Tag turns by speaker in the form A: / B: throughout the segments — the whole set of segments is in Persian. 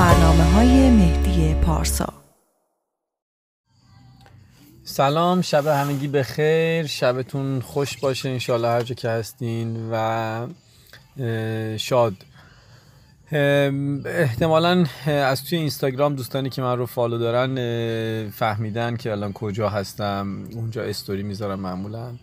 A: برنامه های مهدی پارسا.
B: سلام شب همگی به خیر. شبتون خوش باشه انشالله هر جا که هستین و شاد. احتمالا از توی اینستاگرام دوستانی که من رو follow دارن فهمیدن که الان کجا هستم. اونجا استوری می‌ذارم معمولا.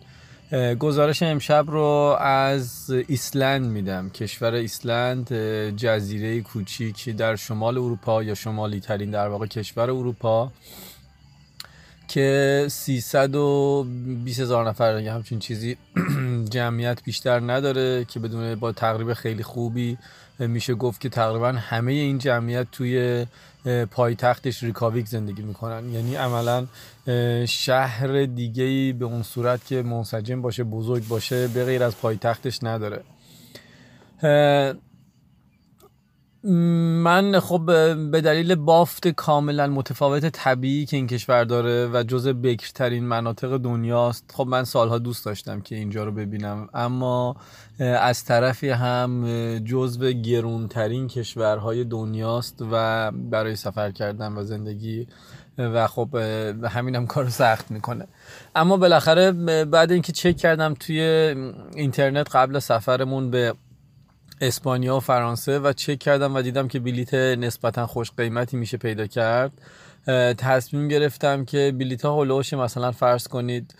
B: گزارش امشب رو از ایسلند میدم. کشور ایسلند جزیره کوچیک در شمال اروپا یا شمالی ترین در واقع کشور اروپا که 320 هزار نفر یا همچین چیزی جمعیت بیشتر نداره که بدون با تقریب خیلی خوبی میشه گفت که تقریبا همه این جمعیت توی پایتختش ریکاویک زندگی می‌کنن. یعنی عملا شهر دیگه ای به اون صورت که منسجم باشه بزرگ باشه به غیر از پایتختش نداره. من خب به دلیل بافت کاملا متفاوت طبیعی که این کشور داره و جز بکرترین مناطق دنیاست خب من سالها دوست داشتم که اینجا رو ببینم. اما از طرفی هم جزو گرونترین کشورهای دنیاست و برای سفر کردن و زندگی و خب همینم کارو سخت می‌کنه. اما بالاخره بعد اینکه چک کردم توی اینترنت قبل سفرمون به اسپانیا و فرانسه و چک کردم و دیدم که بلیت نسبتا خوش قیمتی میشه پیدا کرد. تصمیم گرفتم که بلیت ها هلوش مثلا فرض کنید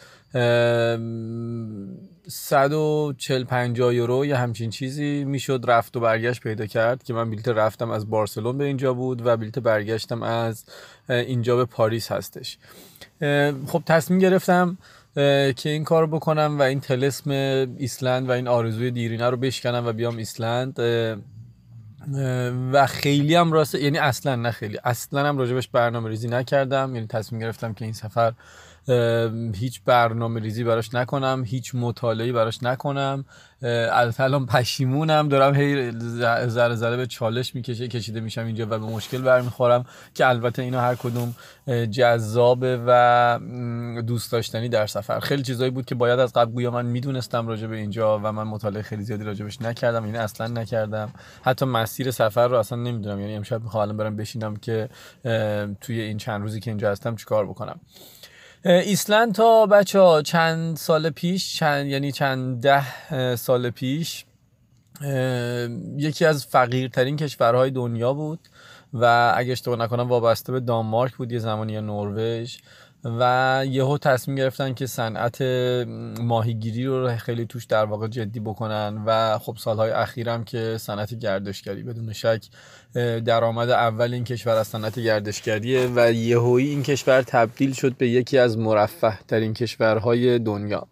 B: 140 50 یورو یا همچین چیزی می‌شد. رفت و برگشت پیدا کرد که من بلیت رفتم از بارسلون به اینجا بود و بلیت برگشتم از اینجا به پاریس هستش. خب تصمیم گرفتم که این کار بکنم و این تلسم ایسلند و این آرزوی دیرینه رو بشکنم و بیام ایسلند و خیلی هم راست یعنی اصلا نه خیلی اصلا هم راجبش برنامه ریزی نکردم یعنی تصمیم گرفتم که این سفر هیچ برنامه ریزی براش نکنم هیچ مطالعه براش نکنم. البته الان پشیمونم دارم هی ذره ذره به چالش می‌کشه کشیده میشم اینجا و به مشکل برمیخورم که البته اینا هر کدوم جذابه و دوست داشتنی در سفر. خیلی چیزایی بود که باید از قبل گویا من می‌دونستم راجع به اینجا و من مطالعه خیلی زیادی راجبش نکردم یعنی اصلا نکردم. حتی مسیر سفر رو اصلا نمی‌دونم یعنی امشب می‌خوام الان برم بشینم که توی این چند روزی که اینجا هستم چیکار بکنم. ایسلند تا بچه ها چند سال پیش چند یعنی چند ده سال پیش یکی از فقیرترین کشورهای دنیا بود و اگه اشتباه نکنم وابسته به دانمارک بود یه زمانی یا نروژ. و یهو تصمیم گرفتن که صنعت ماهیگیری رو خیلی توش در واقع جدی بکنن و خب سالهای اخیرم که صنعت گردشگری بدون شک درآمد اول این کشور از صنعت گردشگریه و یهویی این کشور تبدیل شد به یکی از مرفه ترین کشورهای دنیا.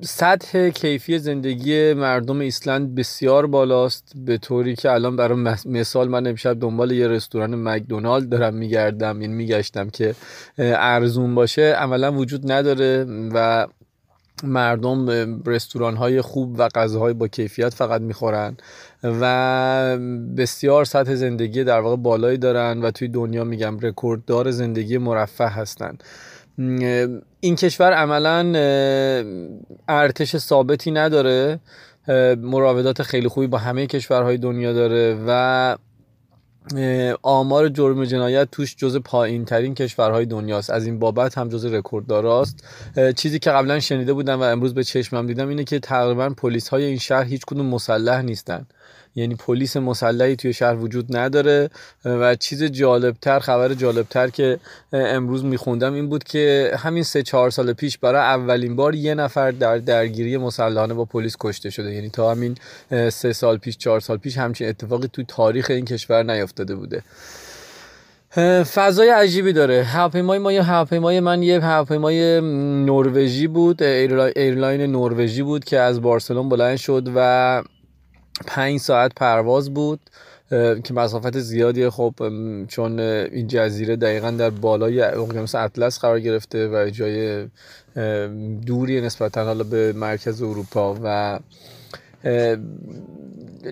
B: سطح کیفی زندگی مردم ایسلند بسیار بالاست به طوری که الان برای مثال من امشب دنبال یه رستوران مکدونالد دارم میگردم این یعنی میگشتم که ارزون باشه. عملا وجود نداره و مردم رستوران های خوب و غذاهای با کیفیت فقط می‌خورن و بسیار سطح زندگی در واقع بالایی دارن و توی دنیا میگم رکورددار زندگی مرفه هستن. این کشور عملا ارتش ثابتی نداره. مراودات خیلی خوبی با همه کشورهای دنیا داره و آمار جرم جنایت توش جز پایین ترین کشورهای دنیاست. از این بابت هم جز رکوردداراست. چیزی که قبلا شنیده بودم و امروز به چشمم دیدم اینه که تقریبا پلیس های این شهر هیچ کدوم مسلح نیستن. یعنی پلیس مسلحی توی شهر وجود نداره و چیز جالبتر خبر جالبتر که امروز میخوندم این بود که همین سه چهار سال پیش برای اولین بار یه نفر در درگیری مسلحانه با پلیس کشته شده. یعنی تا همین سه سال پیش چهار سال پیش همچین اتفاقی توی تاریخ این کشور نیافتاده بوده. فضای عجیبی داره. هواپیمای ما یه هواپیمای من یه هواپیمای نروژی بود airline نروژی بود که از بارسلون بلند شد و پنج ساعت پرواز بود که مسافت زیادی خب چون این جزیره دقیقا در بالای اقیانوس اطلس قرار گرفته و جای دوری نسبتا حالا به مرکز اروپا و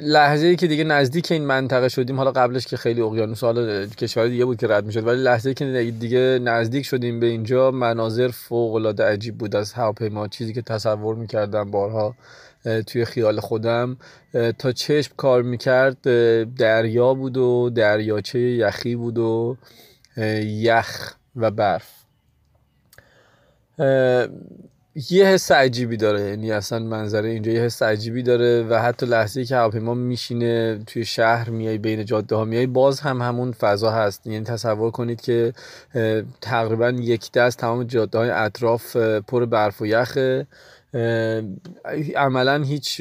B: لحظه ای که دیگه نزدیک این منطقه شدیم. حالا قبلش که خیلی اقیانوس حالا کشور دیگه بود که رد می‌شد ولی لحظه ای که دیگه نزدیک شدیم به اینجا مناظر فوق العاده عجیب بود. از هواپیما چیزی که تصور می‌کردم بارها توی خیال خودم. تا چشم کار می‌کرد دریا بود و دریاچه یخی بود و یخ و برف. یه حس عجیبی داره. یعنی اصلا منظره اینجا یه حس عجیبی داره و حتی لحظه که هواپیما میشینه توی شهر میای بین جاده ها میای باز هم همون فضا هست. یعنی تصور کنید که تقریبا یک دست تمام جاده های اطراف پر برف و یخه. عملا هیچ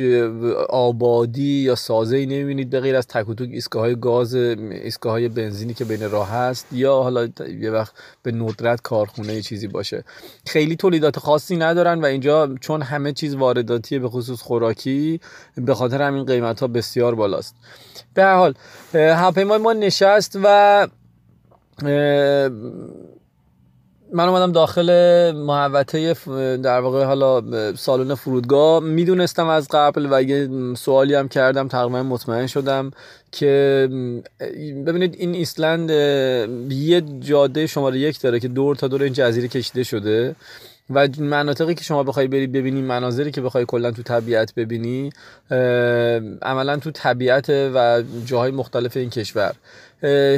B: آبادی یا سازه ای نمی‌بینید به غیر از تک و ایستگاه های گاز ایستگاه های بنزینی که بین راه هست یا حالا یه وقت به ندرت کارخونه چیزی باشه. خیلی تولیدات خاصی ندارن و اینجا چون همه چیز وارداتیه به خصوص خوراکی به خاطر همین قیمت ها بسیار بالاست. به هر حال هواپیمای ما نشست و من اومدم داخل محوطه در واقع حالا سالن فرودگاه. می‌دونستم از قبل و یه سوالی هم کردم تقریبا مطمئن شدم که ببینید این ایسلند یه جاده شماره یک داره که دور تا دور این جزیره کشیده شده و مناطقی که شما بخوای بری ببینی مناظری که بخوای کلا تو طبیعت ببینی عملا تو طبیعت و جاهای مختلف این کشور.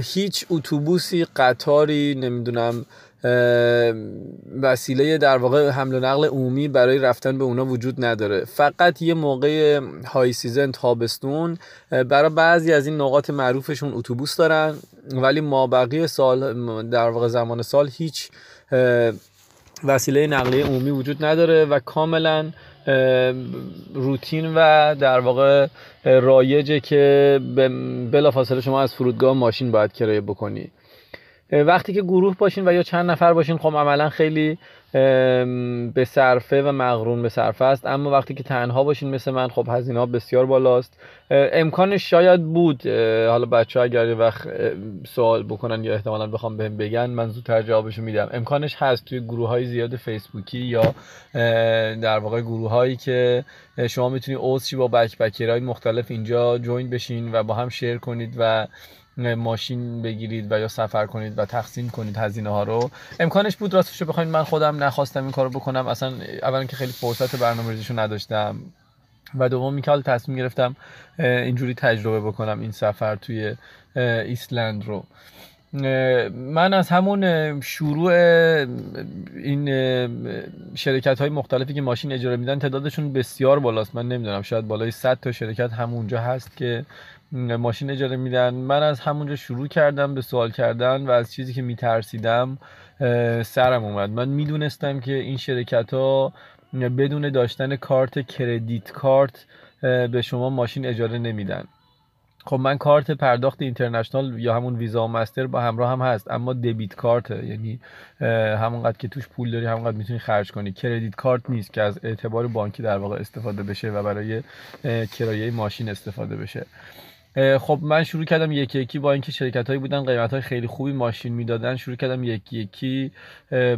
B: هیچ اتوبوسی قطاری نمی‌دونم وسیله در واقع حمل و نقل عمومی برای رفتن به اونا وجود نداره. فقط یه موقع های سیزن تابستون برای بعضی از این نقاط معروفشون اتوبوس دارن ولی ما بقیه سال در واقع زمان سال هیچ وسیله نقلیه عمومی وجود نداره و کاملا روتین و در واقع رایجه که بلافاصله شما از فرودگاه ماشین باید کرایه بکنی. وقتی که گروه باشین و یا چند نفر باشین خب عملا خیلی به صرفه و مغرون به صرفه است. اما وقتی که تنها باشین مثل من خب هزینه ها بسیار بالاست. امکانش شاید بود حالا بچه ها اگر وقت سوال بکنن یا احتمالا بخوام بهم بگن من زودتر جوابشو میدم. امکانش هست توی گروه های زیاد فیسبوکی یا در واقع گروه هایی که شما می‌تونید اوزشی با بک های مختلف اینجا جوین بشین و با هم شیر کنید و ماشین بگیرید و یا سفر کنید و تقسیم کنید هزینه ها رو. امکانش بود راستش بخواید من خودم نخواستم این کارو بکنم. اصلا اولا که خیلی فرصت برنامه‌ریزیشو نداشتم و دوم که حال تصمیم گرفتم اینجوری تجربه بکنم این سفر توی ایسلند رو. من از همون شروع این شرکت های مختلفی که ماشین اجاره میدن تعدادشون بسیار بالاست. من نمی‌دونم شاید بالای 100 تا شرکت همونجا هست که ماشین اجاره میدن. من از همونجا شروع کردم به سوال کردن و از چیزی که میترسیدم سرم اومد. من می‌دونستم که این شرکت ها بدون داشتن کارت کردیت کارت به شما ماشین اجاره نمیدن. خب من کارت پرداخت اینترنشنال یا همون ویزا و مستر با همراه هم هست اما دبیت کارت یعنی همونقدر که توش پول داری همونقدر می‌تونی خرج کنی. کردیت کارت نیست که از اعتبار بانکی در واقع استفاده بشه و برای کرایه ماشین استفاده بشه. خب من شروع کردم یکی یکی با اینکه شرکت هایی بودن قیمت های خیلی خوبی ماشین می‌دادن شروع کردم یکی یکی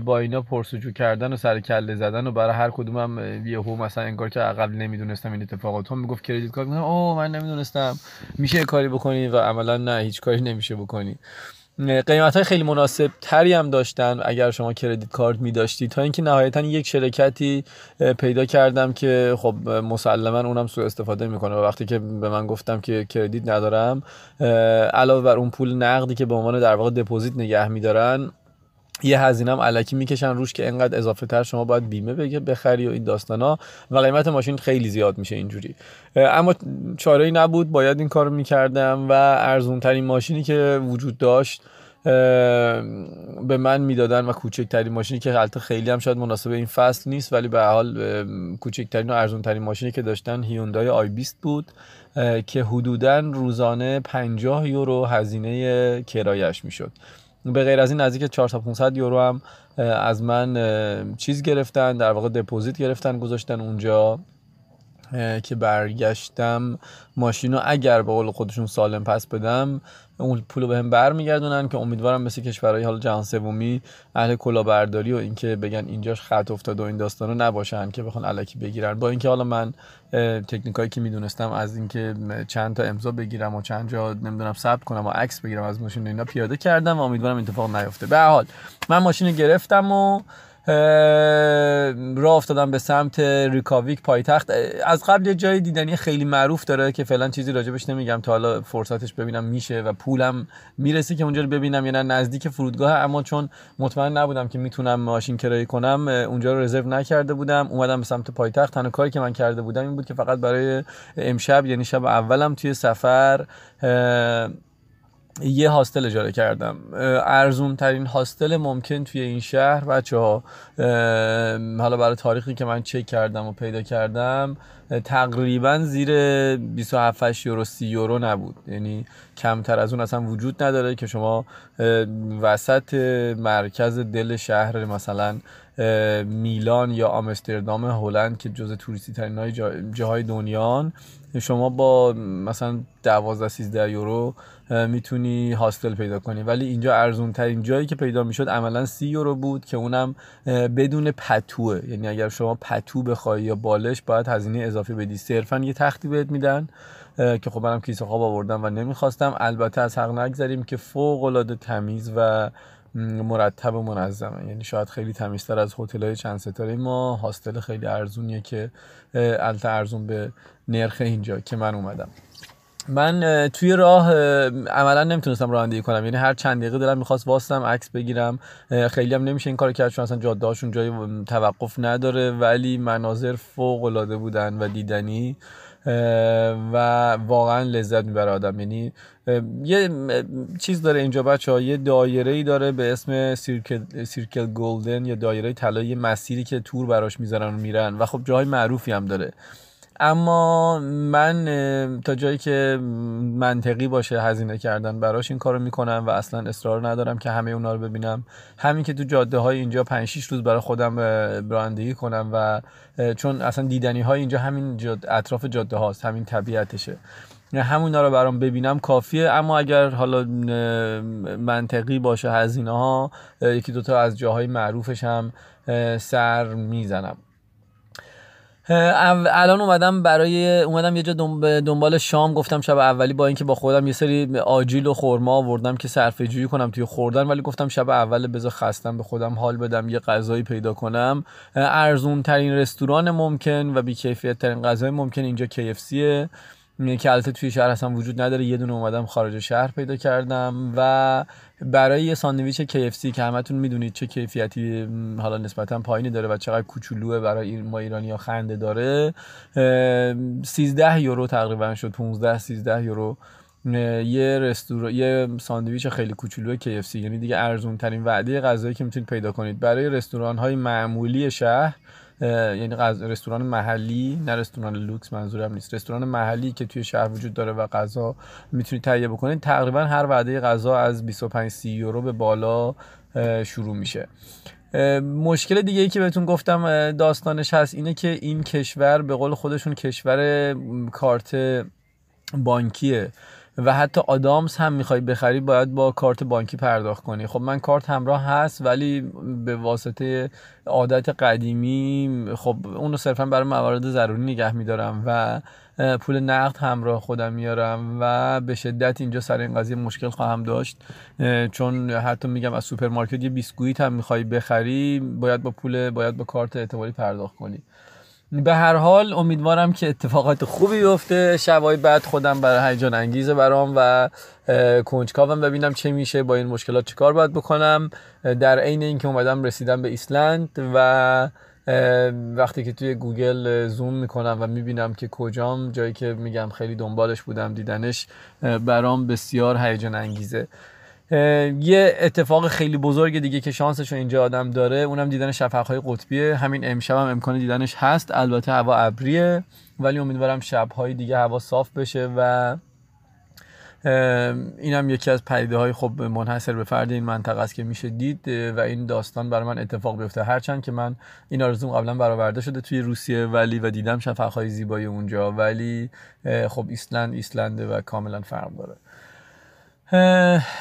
B: با اینا پرسجو کردن و سر کله زدن و برای هر کدومم یهو مثلا انگار که قبل نمی‌دونستم این اتفاقات هم می‌گفت کردیت کارت؟ اوه من نمی‌دونستم. میشه کاری بکنی و عملا نه هیچ کاری نمیشه بکنی. قیمت های خیلی مناسب تری هم داشتن اگر شما کردیت کارت می داشتید تا اینکه نهایتا یک شرکتی پیدا کردم که خب مسلما اونم سوء استفاده می‌کنه. و وقتی که به من گفتم که کردیت ندارم علاوه بر اون پول نقدی که به عنوان در واقع دپوزیت نگه میدارن یه هزینه علکی می‌کشن روش که انقدر اضافه تر شما باید بیمه بگه بخری و این داستانا. و قیمت ماشین خیلی زیاد میشه اینجوری. اما چاره ای نبود. باید این کارو می‌کردم و ارزون ترین ماشینی که وجود داشت به من می‌دادن و کوچکترین ماشینی که البته خیلی هم شاید مناسب این فصل نیست ولی به حال کوچکترین و ارزون ترین ماشینی که داشتن هیوندای آی 20 بود که حدودا روزانه 50 یورو هزینه کرایش می‌شد. به غیر از این نزدیک 4 تا 500 یورو هم از من چیز گرفتن در واقع دپوزیت گرفتن گذاشتن اونجا که برگشتم ماشین رو اگر به قول خودشون سالم پس بدم اون پول رو بهم برمیگردونن که امیدوارم مثل کشورهای حال جهان سومی اهل کلاهبرداری و اینکه بگن اینجاش خط افتاد و این داستانا نباشن که بخوان علکی بگیرن. با اینکه حالا من تکنیکایی که می‌دونستم از اینکه چند تا امضا بگیرم و چند جا نمی‌دونم ثبت کنم و عکس بگیرم از ماشین اینا پیاده کردم و امیدوارم اتفاق نیفته. به حال من ماشین گرفتم و راه افتادم به سمت ریکاویک پایتخت. از قبل یه جای دیدنی خیلی معروف داره که فعلا چیزی راجبش نمیگم تا حالا فرصتش ببینم میشه و پولم می‌رسه که اونجا رو ببینم یا نه. نزدیک فرودگاه اما چون مطمئن نبودم که می‌تونم ماشین کرایه کنم اونجا رو رزرو نکرده بودم. اومدم به سمت پایتخت. تنها کاری که من کرده بودم این بود که فقط برای امشب یعنی شب اولم توی سفر یه هاستل اجاره کردم. ارزون ترین هاستل ممکن توی این شهر بچه ها حالا برای تاریخی که من چک کردم و پیدا کردم تقریبا زیر 27 یورو 30 یورو نبود. یعنی کمتر از اون اصلا وجود نداره که شما وسط مرکز دل شهر مثلا میلان یا آمستردام هلند که جز توریستی ترین های جاهای دنیان شما با مثلا 12 13 یورو می‌تونی هاستل پیدا کنی. ولی اینجا ارزون ترین جایی که پیدا می‌شد عملا 30 یورو بود که اونم بدون پتوه. یعنی اگر شما پتو بخوای یا بالش باید هزینه اضافی بدی. صرفا یه تختی بهت میدن که خب منم کیسه خواب آوردم و نمی‌خواستم. البته از حق نگذاریم که فوق العاده تمیز و مرتب و منظمه. یعنی شاید خیلی تمیزتر از هتل های چند ستاره. ما هاستل خیلی ارزونیه که البته ارزون به نرخ اینجا که من اومدم. من توی راه عملا نمی‌تونستم رانندگی کنم. یعنی هر چند دقیقه دلم می‌خواست واسم عکس بگیرم. خیلی هم نمیشه این کار کرد چون اصلا جاده هاشون جای توقف نداره ولی مناظر فوق العاده بودن و دیدنی. و واقعا لذت می‌بره آدم. یعنی یه چیز داره اینجا بچه ها یه دایره ای داره به اسم سیرکل, سیرکل گلدن یا دایره طلایی مسیری که تور براش می‌ذارن و میرن. و خب جاهای معروفی هم داره. اما من تا جایی که منطقی باشه هزینه کردن براش این کارو می‌کنم و اصلا اصرار ندارم که همه اونا رو ببینم. همین که تو جاده های اینجا 5 6 روز برای خودم براندگی کنم و چون اصلا دیدنی های اینجا همین اطراف جاده هاست همین طبیعتشه. همونا رو برام ببینم کافیه. اما اگر حالا منطقی باشه هزینه ها یکی دوتا از جاهای معروفش هم سر می‌زنم. الان اومدم برای اومدم یه جا دنبال شام گفتم شب اولی با اینکه با خودم یه سری آجیل و خورما آوردم که صرفه جویی کنم توی خوردن ولی گفتم شب اول بذار خستم به خودم حال بدم یه غذایی پیدا کنم. ارزون ترین رستوران ممکن و بیکیفیت ترین غذای ممکن اینجا KFCه که البته توی شهر اصلا وجود نداره. یه دونه اومدم خارج شهر پیدا کردم و برای یه ساندویچ KFC که همتون می‌دونید چه کیفیتی حالا نسبتا پایینی داره و چقدر کوچولوه برای ما ایرانی ها خنده داره 13 یورو تقریبا شد. 15 13 یورو. یه رستوران یه ساندویچ خیلی کوچولو KFC یعنی دیگه ارزون ترین وعده غذایی که می‌تونید پیدا کنید. برای رستوران های معمولی شهر یعنی رستوران محلی نه رستوران لوکس منظورم نیست. رستوران محلی که توی شهر وجود داره و غذا می‌تونید تهیه بکنید تقریبا هر وعده غذا از 25 30 یورو به بالا شروع میشه. مشکل دیگه ای که بهتون گفتم داستانش هست اینه که این کشور به قول خودشون کشور کارت بانکیه. و حتی آدامس هم می‌خوای بخری باید با کارت بانکی پرداخت کنی. خب من کارت همراه هست ولی به واسطه عادت قدیمی خب اونو صرفا برای موارد ضروری نگه میدارم و پول نقد همراه خودم میارم و به شدت اینجا سر این قضیه مشکل خواهم داشت. چون حتی میگم از سوپرمارکت یه بیسکویت هم می‌خوای بخری باید با پول باید با کارت اعتباری پرداخت کنی. به هر حال امیدوارم که اتفاقات خوبی بیفته. شبای بعد خودم برای هیجان انگیزه برام و کنجکاوم. ببینم چه میشه با این مشکلات چیکار باید بکنم. در عین اینکه اومدم رسیدم به ایسلند و وقتی که توی گوگل زوم می‌کنم و می‌بینم که کجام جایی که میگم خیلی دنبالش بودم دیدنش برام بسیار هیجان انگیزه. یه اتفاق خیلی بزرگ دیگه که شانسش اینجا آدم داره اونم دیدن شفقهای قطبیه. همین امشب هم امکان دیدنش هست. البته هوا ابریه ولی امیدوارم شبهای دیگه هوا صاف بشه و اینم یکی از پدیده های خب منحصر به فرد این منطقه است که میشه دید و این داستان برای من اتفاق بیفته. هرچند که من این آرزوم قبلا برآورده شده توی روسیه ولی و دیدم شفقهای زیبایی اونجا ولی خب ایسلند ایسلنده و کاملا فرق داره.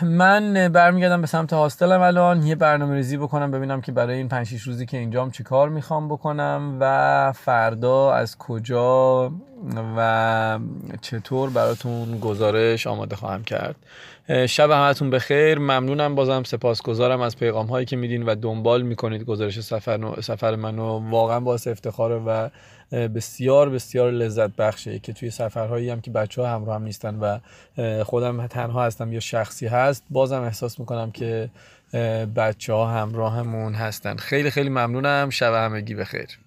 B: من برمیگردم به سمت هاستلم الان. یه برنامه ریزی بکنم ببینم که برای این 5 روزی که اینجام چی کار می‌خوام بکنم و فردا از کجا و چطور براتون گزارش آماده خواهم کرد. شب همتون بخیر. ممنونم بازم. سپاسگزارم از پیغام هایی که میدین و دنبال می‌کنید گزارش سفر, سفر منو. واقعا باعث افتخاره و بسیار بسیار لذت بخشه که توی سفرهایی هم که بچه ها همراه هم نیستن و خودم تنها هستم یا شخصی هست بازم احساس می‌کنم که بچه ها همراهمون هستن. خیلی خیلی ممنونم. شب همگی بخیر.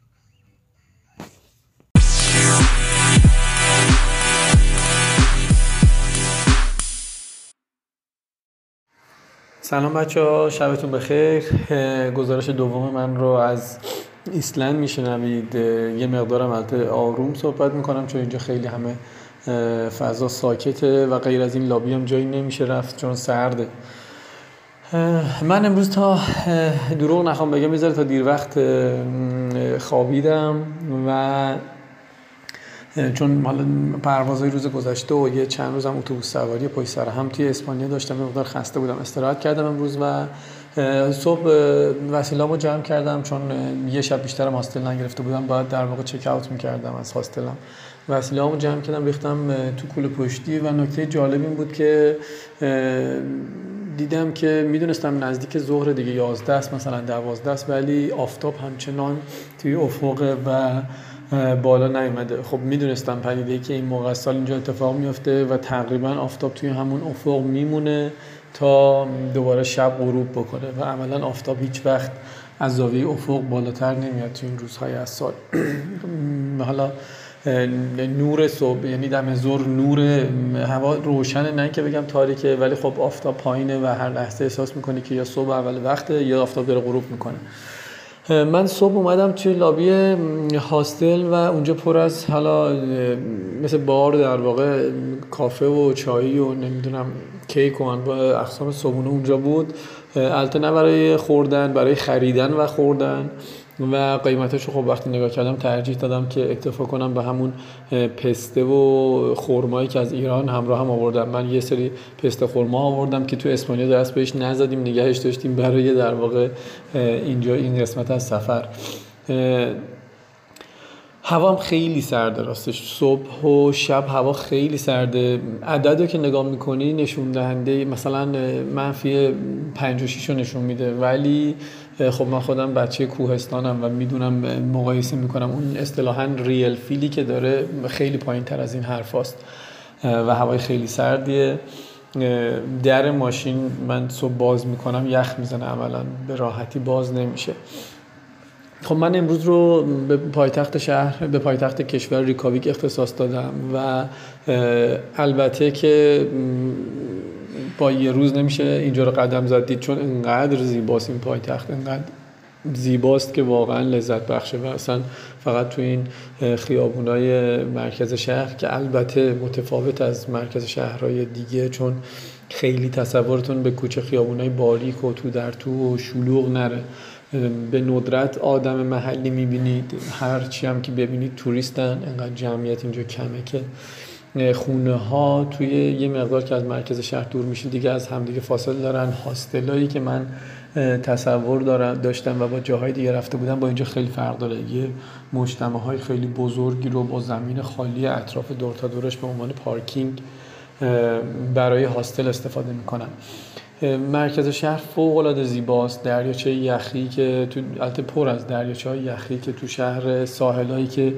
B: سلام بچه ها شبتون بخیر. گزارش دوم من رو از ایسلند میشنوید. یه مقدارم البته آروم صحبت می‌کنم چون اینجا خیلی همه فضا ساکته و غیر از این لابی هم جایی نمیشه رفت چون سرده من امروز تا دروغ نخوام بگم می‌ذاره تا دیر وقت خوابیدم و چون حالا پروازهای روز گذشته و یه چند روزم اتوبوس سواری پای سر هم توی اسپانیا داشتم مقدار خسته بودم استراحت کردم امروز و صبح وسیلامو جمع کردم چون یه شب بیشترم هاستل نگرفته بودم. باید در واقع چک اوت می‌کردم از هاستلم وسیله‌هامو جمع کردم ریختم تو کوله پشتی و نکته جالب این بود که دیدم که می‌دونستم نزدیک ظهر دیگه 11 است مثلا 12 است ولی آفتاب همچنان توی افق و بالا نیومده. خب می‌دونستم پدیده که این موقع سال اینجا اتفاق میفته و تقریبا آفتاب توی همون افق میمونه. تا دوباره شب غروب بکنه و عملا آفتاب هیچ وقت از زاویه افق بالاتر نمیاد توی این روزهای از سال. حالا نور صبح یعنی دم زور نور هوا روشنه نه که بگم تاریکه ولی خب آفتاب پایینه و هر لحظه احساس می‌کنه که یا صبح اول وقته یا آفتاب داره غروب می‌کنه. من صبح اومدم توی لابی هاستل و اونجا پر از حالا مثل بار در واقع کافه و چایی و نمی‌دونم کیک و اقسام صبحونه اونجا بود. البته نه برای خوردن برای خریدن و خوردن. و قیمتش خب وقتی نگاه کردم ترجیح دادم که اکتفا کنم به همون پسته و خرمایی که از ایران همراه هم آوردم. من یه سری پسته خرما آوردم که تو اسپانیا دست بهش نزدیم نگهش داشتیم برای در واقع اینجا این قسمت از سفر. هوا هم خیلی سرده راستش. صبح و شب هوا خیلی سرده. عدد که نگاه می‌کنی نشون دهنده مثلا منفی 5 و 6 رو نشون میده. ولی خب من خودم بچه کوهستانم و می‌دونم مقایسه می‌کنم. اون اصطلاحا ریل فیلی که داره خیلی پایین تر از این حرف هست و هوای خیلی سردیه. در ماشین من صبح باز می‌کنم یخ می‌زنه عملا به راحتی باز نمیشه. خب من امروز رو به پایتخت شهر به پایتخت کشور ریکاویک اختصاص دادم و البته که با یه روز نمیشه اینجا رو قدم زدید چون انقدر زیباست این پایتخت انقدر زیباست که واقعا لذت بخشه و اصلا فقط تو این خیابونای مرکز شهر که البته متفاوت از مرکز شهرهای دیگه چون خیلی تصورتون به کوچه خیابونای باریک و تو در تو و شلوغ نره. به ندرت آدم محلی می‌بینید هرچی هم که ببینید توریستن انقدر جمعیت اینجا کمه که خونه ها توی یه مقدار که از مرکز شهر دور میشه دیگه از همدیگه فاصله دارن. هاستلایی که من تصور دارم داشتم و با جاهای دیگه رفته بودم با اینجا خیلی فرق داره. یه مجتمع های خیلی بزرگی رو با زمین خالی اطراف دور تا دورش به عنوان پارکینگ برای هاستل استفاده می‌کنن. مرکز شهر فوق العاده زیباست. دریاچه یخی که تو البته پر از دریاچه های یخی که تو شهر ساحلایی که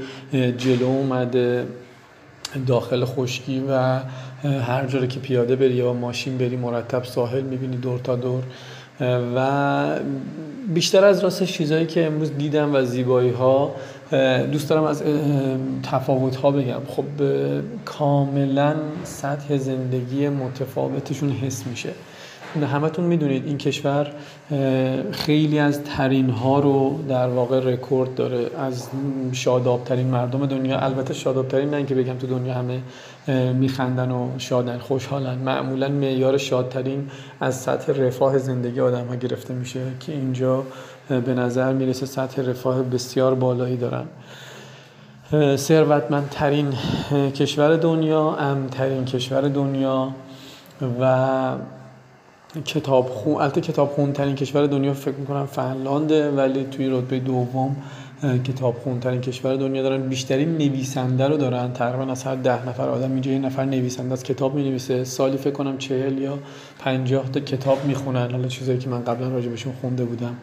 B: جلو اومده. داخل خشکی و هر جایی که پیاده بری یا ماشین بری مرتب ساحل می‌بینی دور تا دور. و بیشتر از راست چیزهایی که امروز دیدم و زیبایی ها دوست دارم از تفاوت ها بگم. خب کاملا سطح زندگی متفاوتشون حس میشه. همتون می‌دونید این کشور خیلی از ترین ها رو در واقع رکورد داره از شادابترین مردم دنیا. البته شادابترین نه که بگم تو دنیا همه میخندن و شادن خوشحالن. معمولا معیار شادترین از سطح رفاه زندگی آدم ها گرفته میشه که اینجا به نظر می‌رسه سطح رفاه بسیار بالایی دارن. ثروتمندترین کشور دنیا امترین کشور دنیا و کتاب خون البته کتاب خون ترین کشور دنیا فکر می‌کنم فنلانده ولی توی رتبه دوم کتاب خونترین کشور دنیا دارن بیشترین نویسنده رو دارن. تقریبا از هر ده نفر آدم اینجا یه نفر نویسنده از کتاب می نویسه سالی فکر کنم چهل یا پنجاه تا کتاب می‌خونن. حالا چیزایی که من قبلا راجبشون خونده بودم.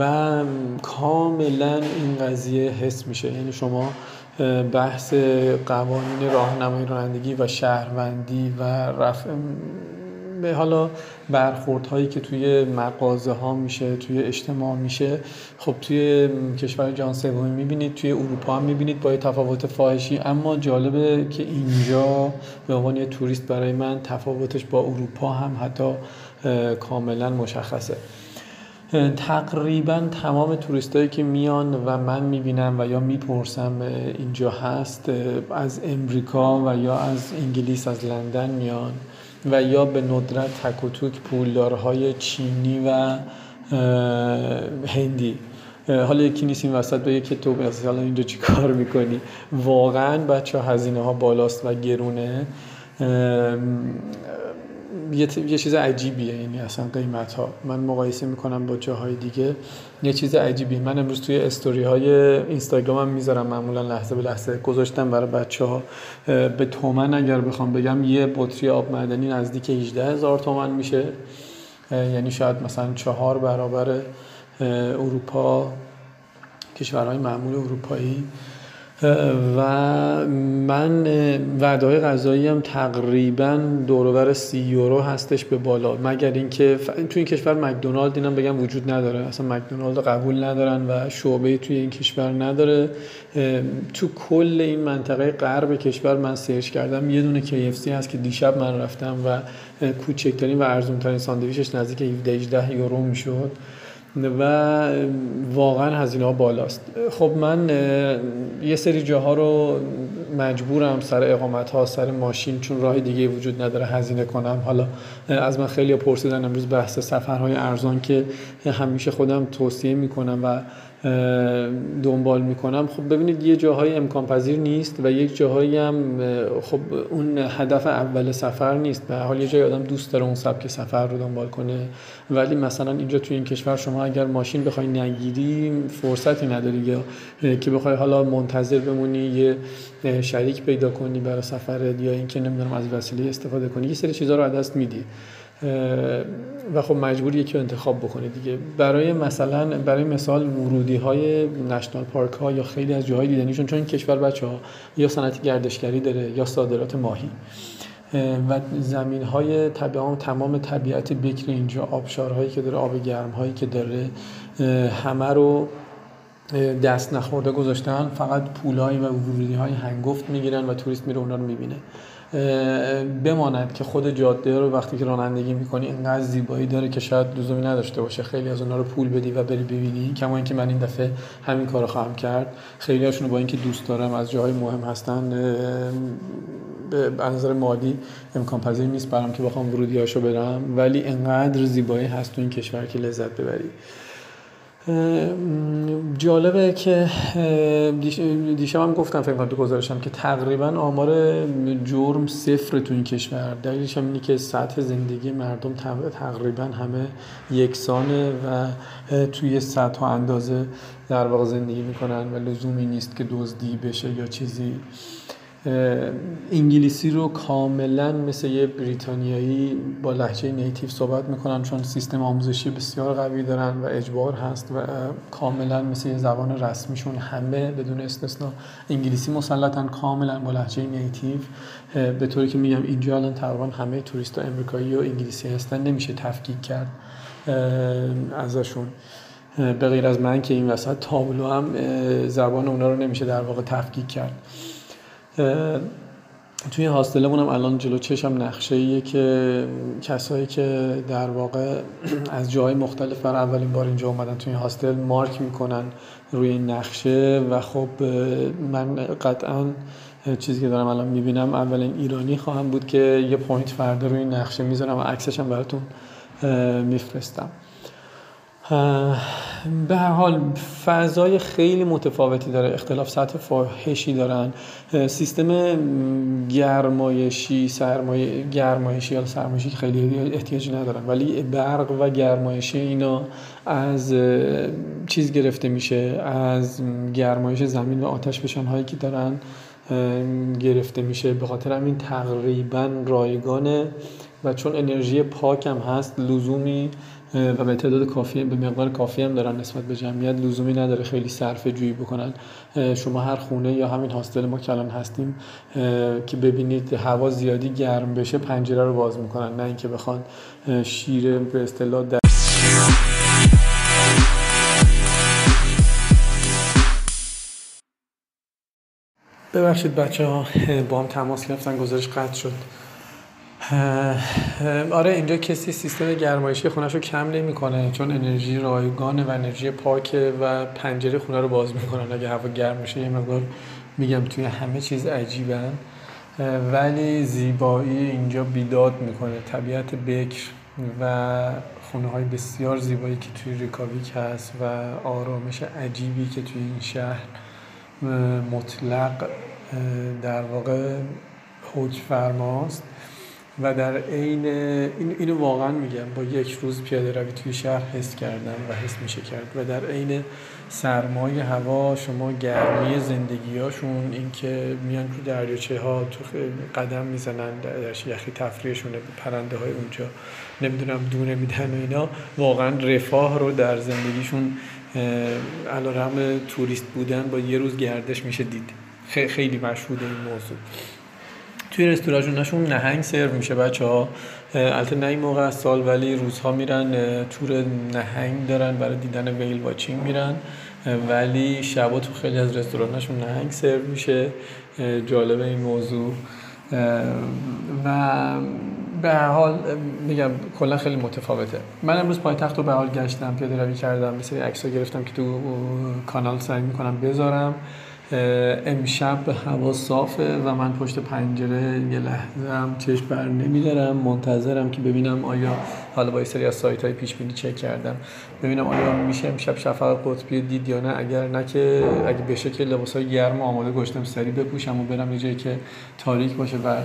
B: و کاملا این قضیه حس میشه. یعنی شما بحث قوانین راهنمایی رانندگی و شهروندی و رفع به حالا برخورد هایی که توی مغازه ها میشه توی اجتماع میشه. خب توی کشور جهان سومی می‌بینید توی اروپا هم می‌بینید با تفاوت فاحشی. اما جالبه که اینجا به عنوان یه توریست برای من تفاوتش با اروپا هم حتی کاملا مشخصه. تقریبا تمام توریستایی که میان و من می‌بینم و یا می‌پرسم اینجا هست از امریکا و یا از انگلیس از لندن میان. و یا به ندرت تک و توک پولدارهای چینی و هندی. حالا یکی نیست این وسط بگه که تو مثلا اینجا چی کار می‌کنی؟ واقعا بچه هزینه ها بالاست و گرونه. یه, یه چیز عجیبیه یعنی اصلا قیمت ها من مقایسه می‌کنم با جاهای دیگه. یه چیز عجیبی من امروز توی استوری های اینستاگرامم می‌ذارم معمولا لحظه به لحظه گذاشتم برای بچه ها به تومن اگر بخوام بگم یه بطری آب معدنی نزدیک 18 هزار تومن میشه. یعنی شاید مثلا چهار برابر اروپا کشورهای معمول اروپایی. و من وعده غذایی هم تقریبا دورور سی یورو هستش به بالا. مگر اینکه تو این کشور مکدونالد اینم بگم وجود نداره. اصلا مکدونالد قبول ندارن و شعبه توی این کشور نداره. تو کل این منطقه غرب کشور من سرچ کردم یه دونه KFC هست که دیشب من رفتم و کوچکترین و ارزونترین ساندویچش نزدیک 17 18 یورو می‌شد. و واقعا هزینه ها بالاست. خب من یه سری جاها رو مجبورم سر اقامت ها سر ماشین چون راه دیگه وجود نداره هزینه کنم. حالا از من خیلی پرسیدن امروز بحث سفرهای ارزان که همیشه خودم توصیه می‌کنم و دنبال می‌کنم. خب ببینید یه جاهای امکان پذیر نیست و یک جاهایی هم خب اون هدف اول سفر نیست. به حال یه جای آدم دوست داره اون سبک سفر رو دنبال کنه. ولی مثلا اینجا توی این کشور شما اگر ماشین بخوای نگیری فرصتی نداری که بخوای حالا منتظر بمونی یه شریک پیدا کنی برای سفرت یا اینکه نمی‌دونم از وسیله استفاده کنی یه سری چیزا رو دست میدی. و خب مجبور یکی انتخاب بکنه دیگه. برای مثلا برای مثال ورودی های نشنال پارک ها یا خیلی از جاهای دیدنیشون چون این کشور بچه ها یا صنعت گردشگری داره یا صادرات ماهی. و زمین های تمام تمام طبیعت بکر اینجا آبشارهایی که داره آب گرم هایی که داره همه رو دست نخورده گذاشتن. فقط پولایی و ورودی های هنگفت می‌گیرن و توریست میره اونا رو می‌بینه. بماند که خود جاده رو وقتی که رانندگی می‌کنی اینقدر زیبایی داره که شاید لزومی نداشته باشه. خیلی از اونها رو پول بدی و بری ببینی کما اینکه من این دفعه همین کارو خواهم کرد. خیلی هاشون با اینکه دوست دارم از جاهای مهم هستن به نظر مالی امکان پذیر نیست برام که بخوام ورودی هاشو برم ولی انقدر زیبایی هست تو این کشور که لذت ببری. جالبه که دیشب هم گفتم فکر کنم تو گزارشم که تقریبا آمار جرم صفر تو این کشور. دلیلش هم اینه که سطح زندگی مردم تقریبا همه یکسانه و توی سطح و اندازه در واقع زندگی می‌کنن و لزومی نیست که دزدی بشه یا چیزی. انگلیسی رو کاملا مثل یه بریتانیایی با لحجه نیتیو صحبت می‌کنن چون سیستم آموزشی بسیار قوی دارن و اجبار هست و کاملا مثل یه زبان رسمیشون همه بدون استثنا انگلیسی مسلطن کاملا با لحجه نیتیو. به طوری که میگم اینجا الان تقریبا همه توریست امریکایی و انگلیسی هستن نمیشه تفکیک کرد ازشون. به غیر از من که این وسط تابلو هم زبان اونا رو نمیشه در واقع تفکیک کرد. توی hostel مون هم الان جلو چشم نقشه ایه که کسایی که در واقع از جای مختلف برای اولین بار اینجا اومدن توی hostel mark می‌کنن روی این نقشه و خب من قطعا چیزی که دارم الان می‌بینم اولین ایرانی خواهم بود که یه point فردا روی نقشه می‌ذارم و عکسش هم براتون میفرستم. به هر حال فضای خیلی متفاوتی داره. اختلاف سطح فاحشی دارن. سیستم گرمایشی سرمایه گرمایشی یا سرمایشی خیلی احتیاجی ندارن ولی برق و گرمایشی اینا از چیز گرفته میشه. از گرمایش زمین و آتش بشان هایی که دارن گرفته میشه. به خاطر همین تقریبا رایگانه و چون انرژی پاک هم هست لزومی و به تعداد کافی به مقدار کافی هم دارن نسبت به جمعیت لزومی نداره خیلی صرفه جویی بکنن شما هر خونه یا همین هاستل ما کلان هستیم که ببینید هوا زیادی گرم بشه پنجره رو باز می‌کنن. نه اینکه بخوان شیر به اصطلاح در ببخشید بچه ها با هم تماس گرفتن گزارش قطع شد. آره اینجا کسی سیستم گرمایشی خونش رو کم نمی‌کنه چون انرژی رایگانه و انرژی پاکه و پنجره خونه رو باز می‌کنن. اگه هوا گرم میشه یه مقدار میگم توی همه چیز عجیبن. ولی زیبایی اینجا بیداد می‌کنه. طبیعت بکر و خونه های بسیار زیبایی که توی ریکاویک هست و آرامش عجیبی که توی این شهر مطلق در واقع حکم فرماست. و در عین این اینو واقعا میگم با یک روز پیاده روی توی شهر حس کردم و حس میشه کرد و در عین سرمایه هوا شما گرمی زندگیاشون اینکه میان تو دریاچه ها تو قدم می‌زنن در یخی تفریحشونه پرنده های اونجا نمی‌دونم دونه میدن و اینا واقعا رفاه رو در زندگیشون علیرغم توریست بودن با یه روز گردش میشه دید. خیلی مشهود این موضوع. توی رستورانشون نهنگ سرو میشه بچه ها البته نه این موقع از سال ولی روزها میرن تور نهنگ دارن برای دیدن ویل واچینگ میرن. ولی شبا تو خیلی از رستورانشون نهنگ سرو میشه. جالب این موضوع. و به حال میگم کلا خیلی متفاوته. من امروز پایتخت رو به حال گشتم پیاده روی کردم مثل عکس گرفتم که تو کانال سعی می‌کنم بذارم. امشب هوا صافه و من پشت پنجره یه لحظه هم چشم بر نمیدارم. منتظرم که ببینم آیا حالا با سری از سایت های پیش بینی چک کردم. ببینم آیا میشه امشب شفق قطبی دید یا نه. اگر نه که اگه بشه که لباس های گرم آماده گشتم سری بپوشم و برم یه جایی که تاریک باشه و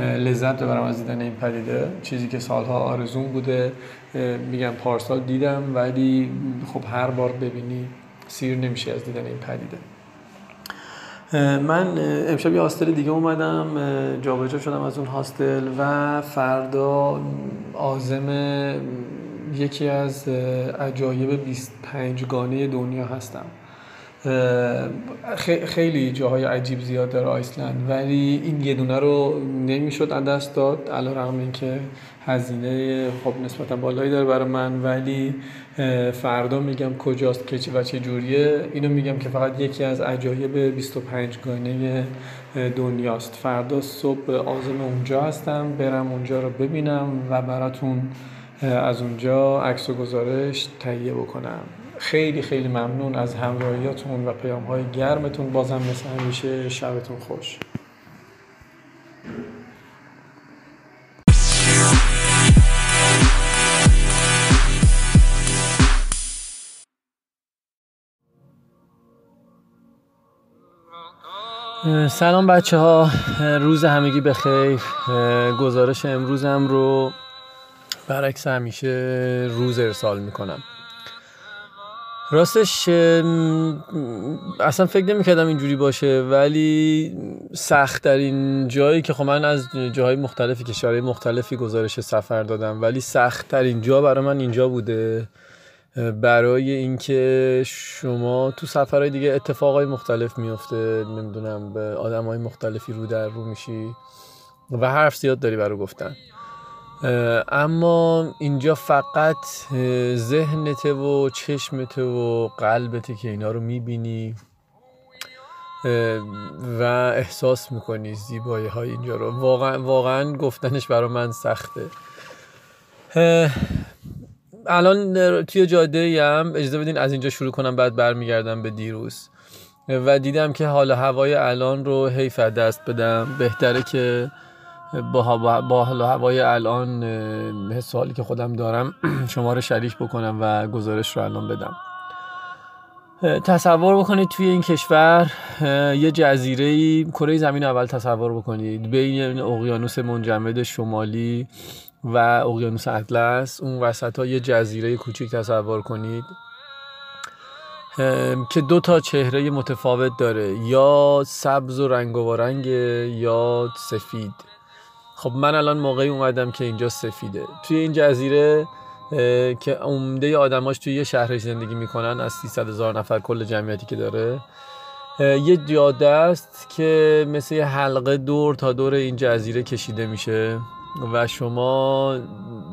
B: لذت ببرم از دیدن این پدیده. چیزی که سالها آرزون بوده. میگم پارسال دیدم ولی خب هر بار ببینی سیر نمیشه از دیدن این پدیده. من امشب یه هاستل دیگه اومدم جابجا شدم از اون هاستل و فردا آزم یکی از عجایب 25 گانه دنیا هستم. خیلی جاهای عجیب زیاد داره آیسلند. ولی این یه دونه رو نمی‌شد از دست داد علا رقم اینکه هزینه خب نسبتا بالایی داره برای من. ولی فردا میگم کجاست که و چه جوریه. اینو میگم که فقط یکی از عجایب 25 گانه دنیاست. فردا صبح آزم اونجا هستم برم اونجا رو ببینم و براتون از اونجا عکس و گزارش تهیه بکنم. خیلی خیلی ممنون از همراهیاتون و پیام های گرمتون. بازم مثل همیشه شبتون خوش. سلام بچه ها روز همگی بخیر گزارش امروزم رو برعکس همیشه روز ارسال می‌کنم. راستش اصلا فکر نمی‌کردم اینجوری باشه ولی سخت ترین جایی که خب من از جاهای مختلفی کشورهای مختلفی گزارش سفر دادم ولی سخت ترین جا برای من اینجا بوده برای اینکه شما تو سفرهای دیگه اتفاقای مختلف میفته نمی‌دونم به آدمای مختلفی رو در رو میشی و حرف زیاد داری برای گفتن. اما اینجا فقط ذهنته و چشمته و قلبته که اینا رو می‌بینی و احساس می‌کنی زیبایی های اینجا رو. واقعا, واقعا گفتنش برای من سخته. الان توی جاده هم اجازه بدین از اینجا شروع کنم بعد برمیگردم به دیروز. و دیدم که حال هوای الان رو حیف دست بدم. بهتره که با, با حال هوای الان حس حالی که خودم دارم شما رو شریک بکنم و گزارش رو الان بدم. تصور بکنید توی این کشور یه جزیره کره زمین اول تصور بکنید. بین اقیانوس منجمد شمالی و اقیانوس اطلس اون وسط ها یه جزیره کوچیک تصور کنید. که دو تا چهره متفاوت داره. یا سبز و رنگ و رنگ یا سفید. خب من الان موقعی اومدم که اینجا سفیده. توی این جزیره که عمده آدماش توی یه شهرش زندگی می‌کنن از 300 هزار نفر کل جمعیتی که داره. یه جاده است که مثل یه حلقه دور تا دور این جزیره کشیده میشه. و شما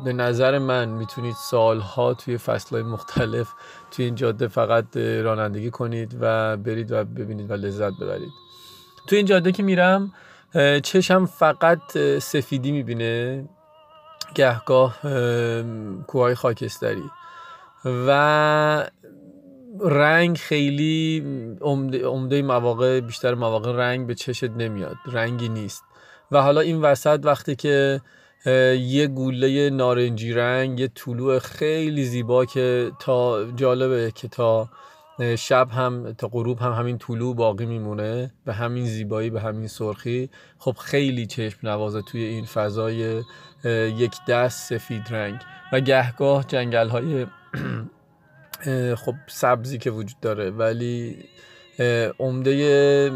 B: به نظر من می‌تونید سالها توی فصلهای مختلف توی این جاده فقط رانندگی کنید و برید و ببینید و لذت ببرید. توی این جاده که میرم چشم فقط سفیدی می‌بینه؟ گهگاه کوههای خاکستری. و رنگ خیلی عمده مواقع بیشتر مواقع رنگ به چشت نمیاد. رنگی نیست. و حالا این وسط وقتی که یه گوله نارنجی رنگ یه طلوع خیلی زیبا که تا جالبه که تا شب هم تا غروب هم همین طلوع باقی میمونه به همین زیبایی به همین سرخی. خب خیلی چشم نوازه توی این فضای یک دست سفید رنگ. و گهگاه جنگل های خب سبزی که وجود داره. ولی عمده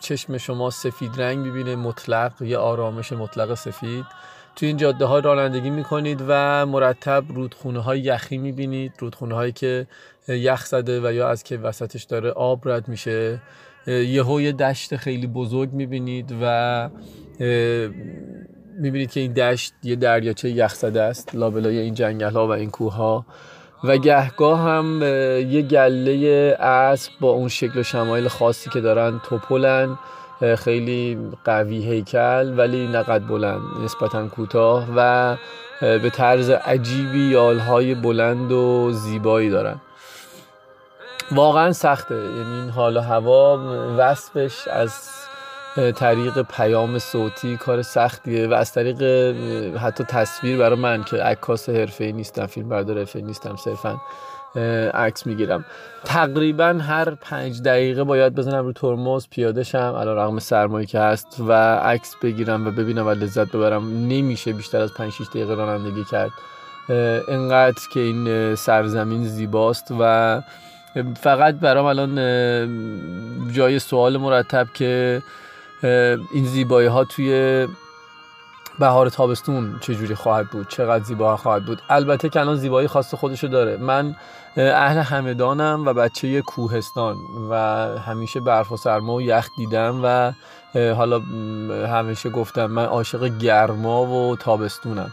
B: چشم شما سفید رنگ ببینه مطلق یه آرامش مطلق سفید. توی این جاده ها رانندگی می‌کنید و مرتب رودخونه های یخی می‌بینید رودخونه هایی که یخ زده و یا از که وسطش داره آب رد میشه. یه یه دشت خیلی بزرگ می‌بینید و می‌بینید که این دشت یه دریاچه یخ زده است لابلای این جنگل ها و این کوه ها و گهگاه هم یه گله اسب با اون شکل و شمایل خاصی که دارن توپلن. خیلی قوی هیکل ولی نقد بلند نسبتا کوتاه و به طرز عجیبی یالهای بلند و زیبایی دارن. واقعا سخته. یعنی این حال و هوا وصفش از طریق پیام صوتی کار سختیه و از طریق حتی تصویر برای من که عکاس حرفه‌ای نیستم فیلم بردار حرفه‌ای نیستم صرفا عکس می‌گیرم. تقریبا هر پنج دقیقه باید بزنم رو ترمز پیاده شم علا رقم سرمایی که هست و عکس بگیرم و ببینم و لذت ببرم. نمیشه بیشتر از 5 6 دقیقه رانندگی کرد. انقدر که این سرزمین زیباست و فقط برام الان جای سوال مرتب که این زیبایی ها توی بهار تابستون چجوری خواهد بود؟ چقدر زیبا خواهد بود؟ البته که الان زیبایی خاص خودشو داره. من اهل همدانم و بچه کوهستان و همیشه برف و سرما و یخ دیدم و حالا همیشه گفتم من عاشق گرما و تابستونم.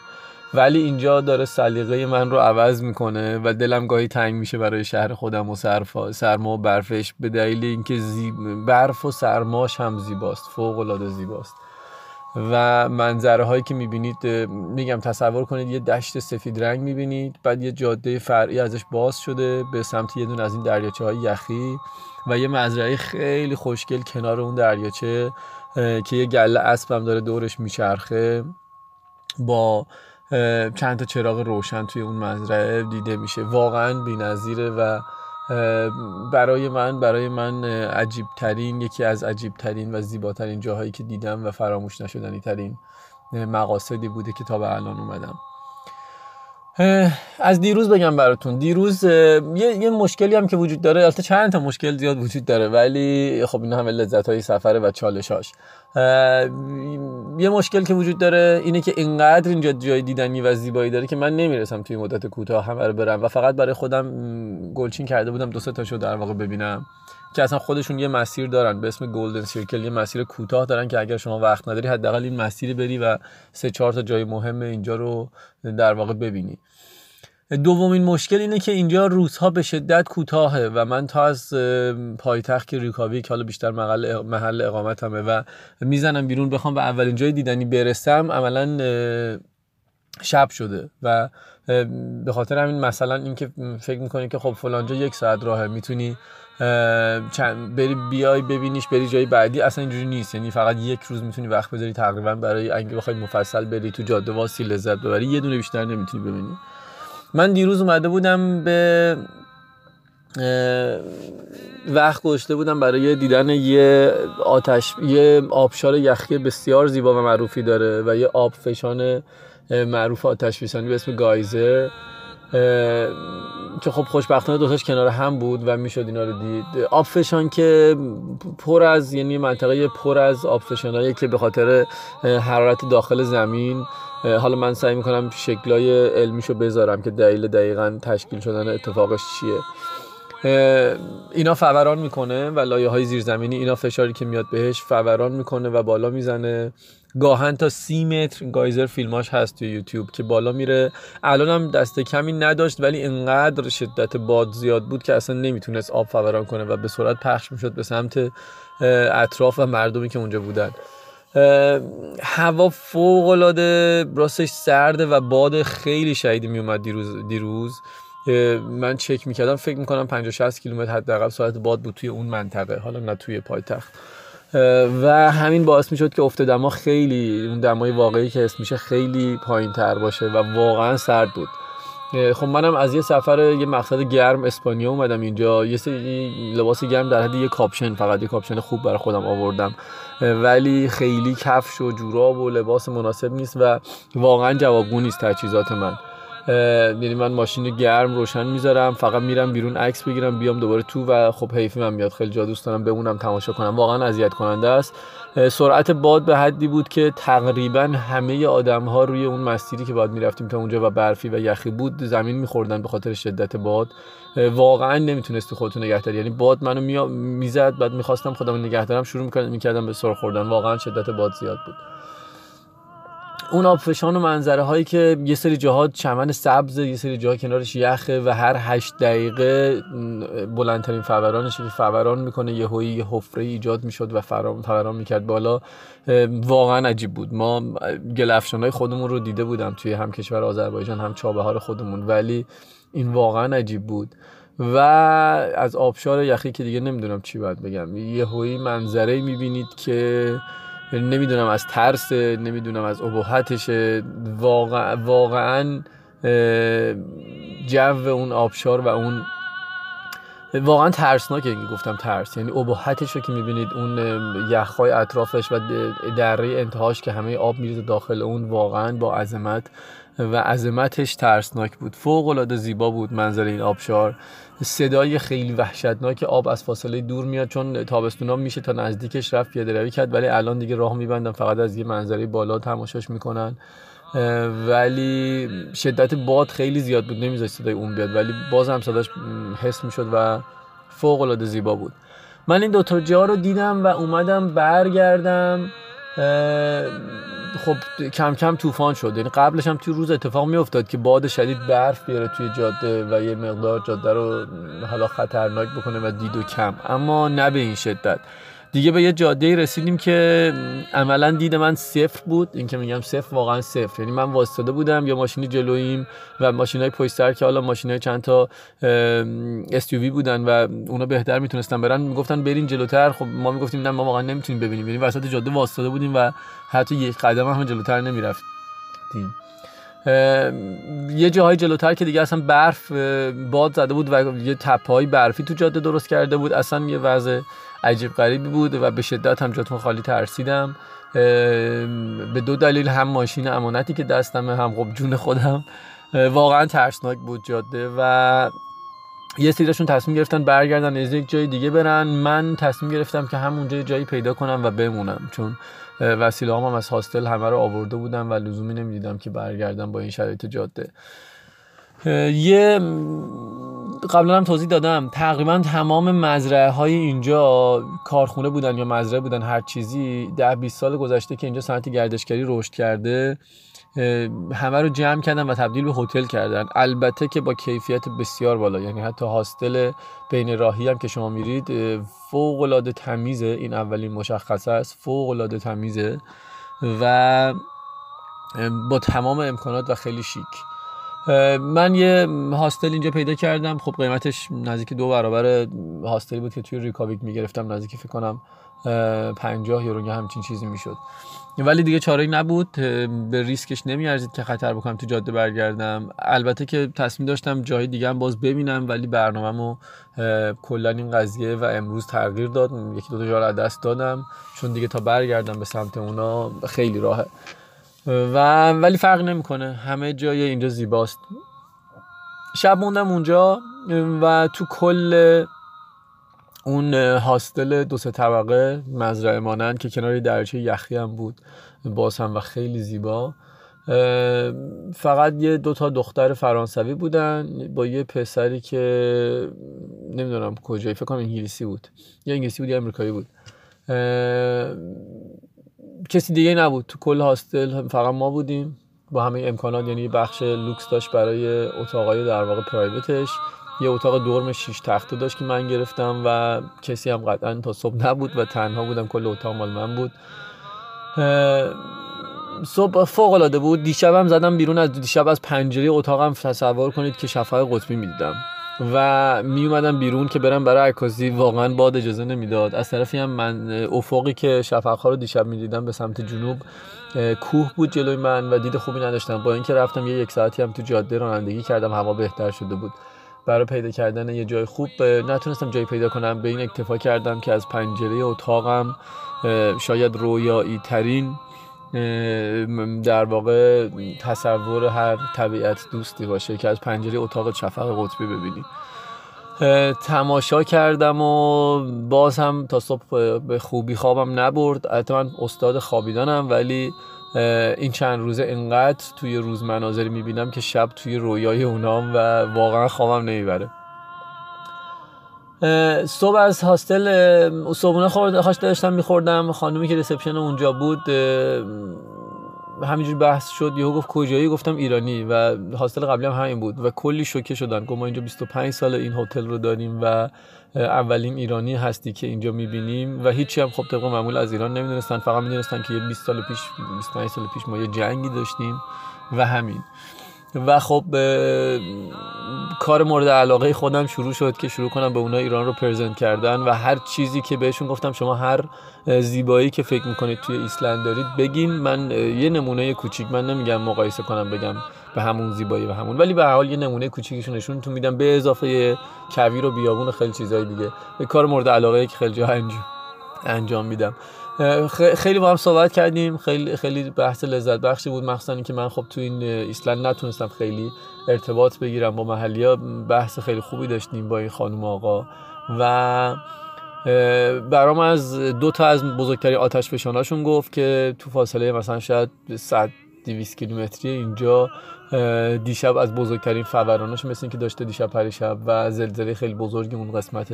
B: ولی اینجا داره سلیقه من رو عوض می‌کنه و دلم گاهی تنگ میشه برای شهر خودم و سرما و برفش به دلیل اینکه برف و سرماش هم زیباست فوق العاده زیباست. و منظره هایی که می‌بینید میگم تصور کنید یه دشت سفید رنگ می‌بینید بعد یه جاده فرعی ازش باز شده به سمت یه دون از این دریاچه های یخی و یه مزرعه خیلی خوشگل کنار اون دریاچه که یه گله اسب هم داره دورش میچرخه. با چند تا چراغ روشن توی اون مزرعه دیده میشه. واقعا بی‌نظیره و برای من برای من عجیب ترین یکی از عجیب ترین و زیباترین جاهایی که دیدم و فراموش نشدنی ترین مقاصدی بوده که تا به الان اومدم. از دیروز بگم براتون. دیروز یه،, یه مشکلی هم که وجود داره البته چند تا مشکل زیاد وجود داره ولی خب این همه لذت های سفره و چالشاش یه مشکل که وجود داره اینه که اینقدر اینجا جای دیدنی و زیبایی داره که من نمی‌رسم توی مدت کوتاه همه رو برم و فقط برای خودم گلچین کرده بودم دو سه تاشو در واقع ببینم که اصلا خودشون یه مسیر دارن. به اسم گلدن سیرکل یه مسیر کوتاه دارن که اگر شما وقت نداری حداقل این مسیر بری و سه چهار تا جای مهم اینجا رو در واقع ببینی. دومین مشکل اینه که اینجا روزها به شدت کوتاهه و من تا از پایتخت ریکاوی که حالا بیشتر محل, محل اقامتمه و می‌زنم بیرون بخوام به اولین جای دیدنی برسم عملا شب شده و به خاطر همین مثلا اینکه فکر می‌کنی که خب فلانجا یک ساعت راهه می‌تونی چند بری بیای ببینیش بری جای بعدی اصلا اینجوری نیست. یعنی فقط یک روز می‌تونی وقت بذاری تقریبا برای اینکه بخوای مفصل بری تو جاده واسی لذت ببری یه دونه بیشتر نمی‌تونی ببینی. من دیروز اومده بودم به وقت گذاشته بودم برای دیدن یه آتش یه آبشار یخی بسیار زیبا و معروفی داره و یه آب فشان معروف آتش فشانی به اسم گایزر که خب خوشبختانه دوتاش کنار هم بود و می‌شد اینا رو دید. آب فشان که پر از یعنی منطقه پر از آب که به خاطر حرارت داخل زمین حالا من سعی می‌کنم شکلای علمیشو بذارم که دلیل دقیقا تشکیل شدن اتفاقش چیه. اینا فوران می‌کنه و لایه های زیرزمینی اینا فشاری که میاد بهش فوران می‌کنه و بالا می‌زنه. گاهن تا سی متر گایزر فیلماش هست توی یوتیوب که بالا میره. الان هم دست کمی نداشت ولی انقدر شدت باد زیاد بود که اصلا نمی‌تونست آب فوران کنه و به سرعت پخش می‌شد به سمت اطراف و مردمی که اونجا بودن. هوا فوق العاده راستش سرده و باد خیلی شدیدی میومد دیروز دیروز. من چک می‌کردم فکر می‌کنم 50 60 کیلومتر حداقل ساعت باد بود توی اون منطقه حالا نه توی پایتخت. و همین باعث می‌شد که افت دما خیلی اون دمای واقعی که اسم خیلی پایین تر باشه و واقعا سرد بود. خب منم از یه سفر یه مقصد گرم اسپانیا اومدم اینجا. یه سری لباس گرم در حد یه کاپشن فقط یه کاپشن خوب برای خودم آوردم. ولی خیلی کفش و جوراب و لباس مناسب نیست و واقعا جوابگو نیست تجهیزات من. یعنی من ماشین گرم روشن می‌ذارم فقط میرم بیرون عکس بگیرم بیام دوباره تو و خب حیفی من میاد. خیلی جا دوست دارم بمونم تماشا کنم. واقعا اذیت کننده است. سرعت باد به حدی بود که تقریبا همه آدم ها روی اون مسیری که باید می‌رفتیم تا اونجا و برفی و یخی بود زمین میخوردن به خاطر شدت باد. واقعا نمی‌تونستی خودتو نگه داری. یعنی باد منو می‌زد بعد می‌خواستم خودم نگه دارم شروع می‌کردم به سر خوردن. واقعا شدت باد زیاد بود. اون آبفشان و منظره هایی که یه سری جاها چمن سبز یه سری جاها کنارش یخه و هر هشت دقیقه بلندترین فورانش که فوران می‌کنه یه هایی یه حفره ایجاد می‌شد و فوران می‌کرد بالا. واقعا عجیب بود. ما گلفشان های خودمون رو دیده بودم توی هم کشور آذربایجان هم چابهار خودمون. ولی این واقعا عجیب بود. و از آبشار یخی که دیگه نمی‌دونم چی باید بگم. یه هایی منظره می‌بینید که نمی‌دونم از ترس نمی‌دونم از ابهتش. واقع واقعا جو اون آبشار و اون واقعا ترسناکه که گفتم ترس. یعنی ابهتش رو که می‌بینید اون یخهای اطرافش و دره انتهاش که همه آب میریزه داخل اون واقعا با عظمت و عظمتش ترسناک بود. فوق العاده زیبا بود منظر این آبشار. صدای خیلی وحشتناک آب از فاصله دور میاد چون تابستونا میشه تا نزدیکش رفت پیاده روی کرد ولی الان دیگه راه میبندن. فقط از یه منظره بالا تماشاش می‌کنن. ولی شدت باد خیلی زیاد بود. نمیذاشت صدای اون بیاد ولی باز هم صداش حس می‌شد و فوق العاده زیبا بود. من این دوتا جا رو دیدم و اومدم برگردم. خب کم کم طوفان شد. یعنی قبلش هم توی روز اتفاق می افتاد که باد شدید برف بیاره توی جاده و یه مقدار جاده رو حالا خطرناک بکنه و دید و کم. اما نه به این شدت. دیگه به یه جاده رسیدیم که عملا دید من صفر بود. این که میگم صفر واقعا صفر. یعنی من واسطاده بودم یا ماشینی جلوییم و ماشین های پشت که حالا ماشین های چند تا SUV بودن و اونا بهتر می‌تونستن برن می‌گفتن برین جلوتر. خب ما می‌گفتیم نه ما واقعا نمی‌تونیم ببینیم. یعنی وسط جاده واسطاده بودیم و حتی یک قدم هم جلوتر نمی‌رفتیم. یه جاهای جلوتر که دیگه اصلا برف باد زده بود و یه تپه برفی تو جاده درست کرده بود. اصلا یه وضع عجیب غریبی بود و به شدت هم جاتون خالی ترسیدم. به دو دلیل هم ماشین امانتی که دستمه هم خب جون خودم. واقعا ترسناک بود جاده. و یه سریشون تصمیم گرفتن برگردن از یک جای دیگه برن. من تصمیم گرفتم که همونجا جایی پیدا کنم و بمونم چون وسیله هم از هاستل همه رو آورده بودم و لزومی نمی‌دیدم که برگردم با این شرایط جاده. یه قبلا هم توضیح دادم. تقریبا تمام مزرعه های اینجا کارخونه بودن یا مزرعه بودن هر چیزی ده 20 سال گذشته که اینجا صنعت گردشگری رشد کرده همه رو جمع کردن و تبدیل به هتل کردن. البته که با کیفیت بسیار بالا. یعنی حتی هاستل بین راهی هم که شما میرید فوق العاده تمیزه. این اولین مشخصه است. فوق العاده تمیزه. و با تمام امکانات و خیلی شیک. من یه هاستل اینجا پیدا کردم. خب قیمتش نزدیک دو برابر هاستلی بود که توی ریکاویک می‌گرفتم. نزدیک فکر کنم 50 یورو همچین چیزی می‌شد. ولی دیگه چاره نبود. به ریسکش نمیارزید که خطر بکنم تو جاده برگردم. البته که تصمیم داشتم جای دیگه هم باز ببینم ولی برنامه‌مو کلا این قضیه و امروز تغییر داد. یکی دو تا جا دست دادم. چون دیگه تا برگردم به سمت اونا خیلی راهه و ولی فرق نمی‌کنه. همه جای اینجا زیباست. شب موندم اونجا و تو کل اون هاستل دو سه طبقه مزرعه مانند که کنار درچه یخی هم بود باز هم و خیلی زیبا. فقط یه دو تا دختر فرانسوی بودن با یه پسری که نمی‌دونم کجایی فکر کنم انگلیسی بود. یا انگلیسی بود یا امریکایی بود. کسی دیگه نبود. تو کل هاستل فقط ما بودیم. با همه امکانات یعنی بخش لوکس داشت برای اتاقای در واقع پرایوتش. یه اتاق دورم 6 تخته داشت که من گرفتم و کسی هم قطعا تا صبح نبود و تنها بودم. کل اتاق مال من بود. صبح فوق العاده بود. دیشبم زدم بیرون. از دیشب از پنجره اتاقم تصور کنید که شفای قطبی می‌دیدم. و می اومدم بیرون که برم برای عکاسی واقعا باد اجازه نمی‌داد. از طرفی هم من افقی که شفقها رو دیشب می‌دیدم به سمت جنوب کوه بود جلوی من و دید خوبی نداشتم. با اینکه رفتم یه یک ساعتی هم تو جاده رانندگی کردم هوا بهتر شده بود. برای پیدا کردن یه جای خوب نتونستم جای پیدا کنم. به این اکتفا کردم که از پنجره اتاقم شاید رویایی ترین در واقع تصور هر طبیعت دوستی باشه که از پنجره اتاق شفق قطبی ببینی. تماشا کردم و باز هم تا صبح به خوبی خوابم نبرد. البته من استاد خوابیدنم ولی این چند روزه انقدر توی روز مناظری می‌بینم که شب توی رویای اونام و واقعا خوابم نمی‌بره. صبح از hostel صبحونه خورد داشتم میخوردم خانومی که reception اونجا بود همینجور بحث شد یهو گفت کجایی؟ گفتم ایرانی و hostel قبلی هم همین بود و کلی شوکه شدن. گفت ما اینجا 25 سال این هتل رو داریم و اولین ایرانی هستی که اینجا می‌بینیم و هیچی هم خب طبق معمول از ایران نمی‌دونستن. فقط می‌دونستن که یه 20 سال پیش 25 سال پیش ما یه جنگی داشتیم و همین. و خب کار مورد علاقه خودم شروع شد که شروع کنم به اونا ایران رو پرزنت کردن و هر چیزی که بهشون گفتم شما هر زیبایی که فکر می‌کنید توی ایسلند دارید بگین. من یه نمونه کوچیک من نمیگم مقایسه کنم بگم به همون زیبایی و همون ولی به حال یه نمونه کوچیکشون نشون تو میدم. به اضافه کویر و بیابون و خیلی چیزای دیگه. کار مورد علاقه که خیلی جا انجام میدم. خیلی با هم صحبت کردیم. خیلی خیلی بحث لذت بخشی بود. مخصوصا که من خب تو این ایسلند نتونستم خیلی ارتباط بگیرم با محلی ها بحث خیلی خوبی داشتیم با این خانم آقا. و برام از دو تا از بزرگترین آتش فشاناشون گفت که تو فاصله مثلا شاید 100 200 کیلومتری اینجا دیشب از بزرگترین فوراناش مثل که داشته دیشب پریشب و زلزله خیلی بزرگی اون قسمت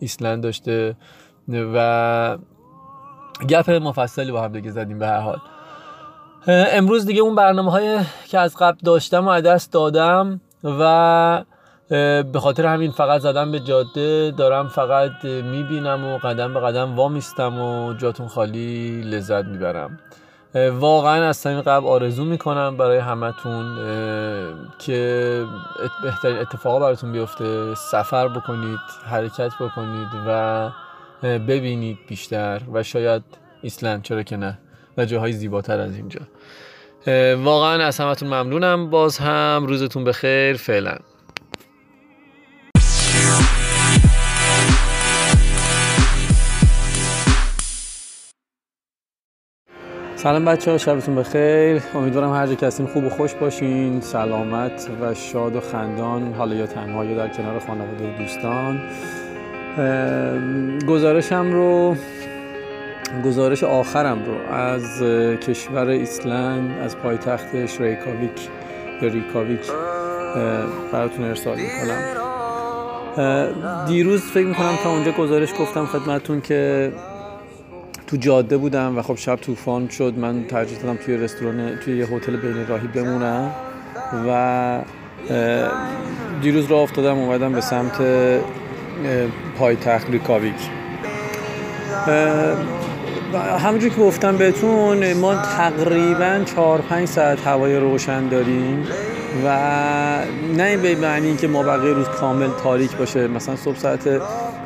B: ایسلند داشته. و گپ مفصلی با هم دیگه زدیم به هر حال. امروز دیگه اون برنامه های که از قبل داشتم و دست دادم و به خاطر همین فقط زدم به جاده دارم فقط می‌بینم و قدم به قدم وامیستم و جاتون خالی لذت می‌برم. واقعا از صمیم قبل آرزو می‌کنم برای همتون که بهترین اتفاقا براتون بیفته. سفر بکنید حرکت بکنید و ببینید بیشتر و شاید ایسلند چرا که نه؟ و جاهای زیباتر از اینجا. واقعا از همتون ممنونم. باز هم روزتون بخیر. فعلا. سلام بچه ها شبتون بخیر. امیدوارم هر جا که خوب و خوش باشین. سلامت و شاد و خندان. حالا یا تنها یا در کنار خانواده و دوستان. گزارشم رو گزارش آخرم رو از کشور ایسلند از پایتختش ریکاویک یا ریکاویک براتون ارسال می‌کنم. دیروز فکر می‌کنم تا اونجا گزارش گفتم خدمتون که تو جاده بودم و خب شب طوفان شد. من ترجیح دادم توی رستوران توی یه هتل بین راهی بمونم و دیروز راه افتادم اومدم به سمت پایتخت ریکاویک همونجور که گفتم بهتون ما تقریبا 4 5 ساعت هوای روشن داریم و نه به معنی که ما بقیه روز کامل تاریک باشه. مثلا صبح ساعت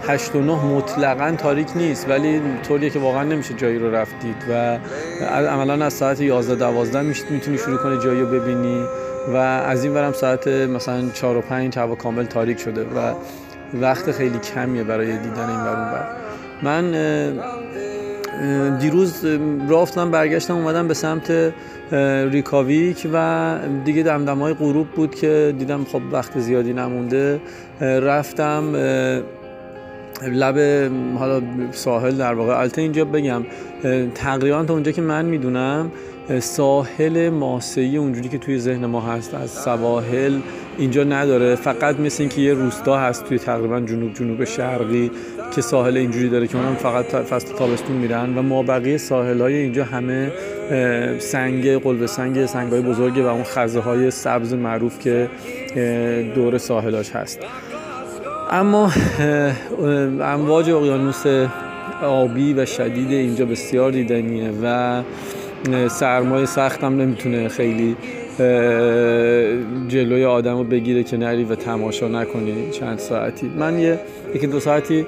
B: 8 و 9 مطلقا تاریک نیست ولی طوریه که واقعا نمیشه جایی رو رفتید و عملا از ساعت 11 12 می‌تونی شروع کنی جایی رو ببینی و از این برم ساعت مثلا 4 و 5 هوا کامل تاریک شده و وقت خیلی کمیه برای دیدن این ور من دیروز راه برگشتم اومدم به سمت ریکاویک و دیگه دمدم های غروب بود که دیدم خب وقت زیادی نمونده. رفتم لب حالا ساحل در واقع. البته اینجا بگم تقریبا تا اونجا که من می‌دونم ساحل ماسهی اونجوری که توی ذهن ما هست از سواحل اینجا نداره. فقط مثل اینکه یه روستا هست توی تقریبا جنوب جنوب شرقی که ساحل اینجوری داره که اونم فقط فصل تابستون میرن و ما بقیه ساحل های اینجا همه سنگ قلب سنگ سنگ های بزرگه و اون خزه های سبز معروف که دور ساحلاش هست. اما امواج اقیانوس آبی و شدید اینجا بسیار دیدنیه و سرمایه سختم نمی‌تونه خیلی جلوی آدم رو بگیره که نری و تماشا نکنی چند ساعتی. من یه یکی دو ساعتی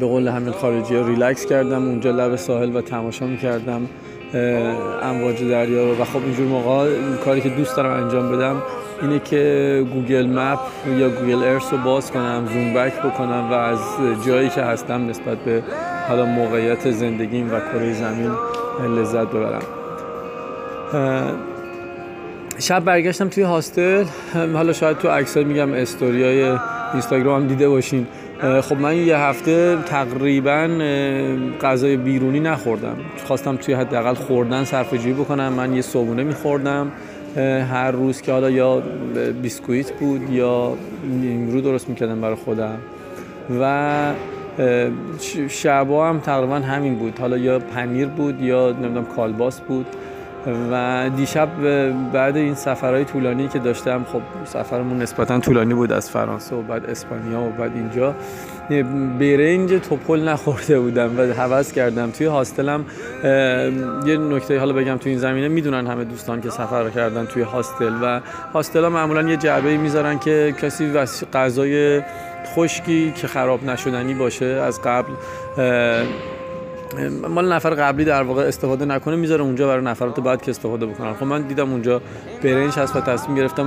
B: به قول همین خارجی ریلکس کردم اونجا لب ساحل و تماشا می‌کردم امواج دریا رو. و خب اینجور موقع کاری که دوست دارم انجام بدم اینه که Google Map یا Google Earth رو باز کنم zoom back بکنم و از جایی که هستم نسبت به حالا موقعیت زندگیم و کره زمین لذت ببرم. شب برگشتم توی hostel. حالا شاید تو عکسای میگم استوریای اینستاگرام دیده باشین. خب من یه هفته تقریبا غذای بیرونی نخوردم. خواستم توی حداقل خوردن صرفه بکنم. من یه صبونه میخوردم. هر روز که حالا یا بیسکویت بود یا نیمرو درست می‌کردم برای خودم. و شبا هم تقریبا همین بود. حالا یا پنیر بود یا نمی‌دونم کالباس بود. و دیشب بعد این سفرهای طولانی که داشتم خب سفرمون نسبتا طولانی بود از فرانسه و بعد اسپانیا و بعد اینجا. برنج توپل نخورده بودم و حوض کردم. توی هاستلم یه نکته حالا بگم توی این زمینه می‌دونن همه دوستان که سفر کردن توی هاستل و هاستل ها معمولا یه جعبه می‌ذارن که کسی غذای خشکی که خراب نشدنی باشه از قبل مال نفر قبلی در واقع استفاده نکنه می‌ذاره اونجا برای نفرات بعد که استفاده بکنن. خب من دیدم اونجا برنج هست و تصمیم گرفتم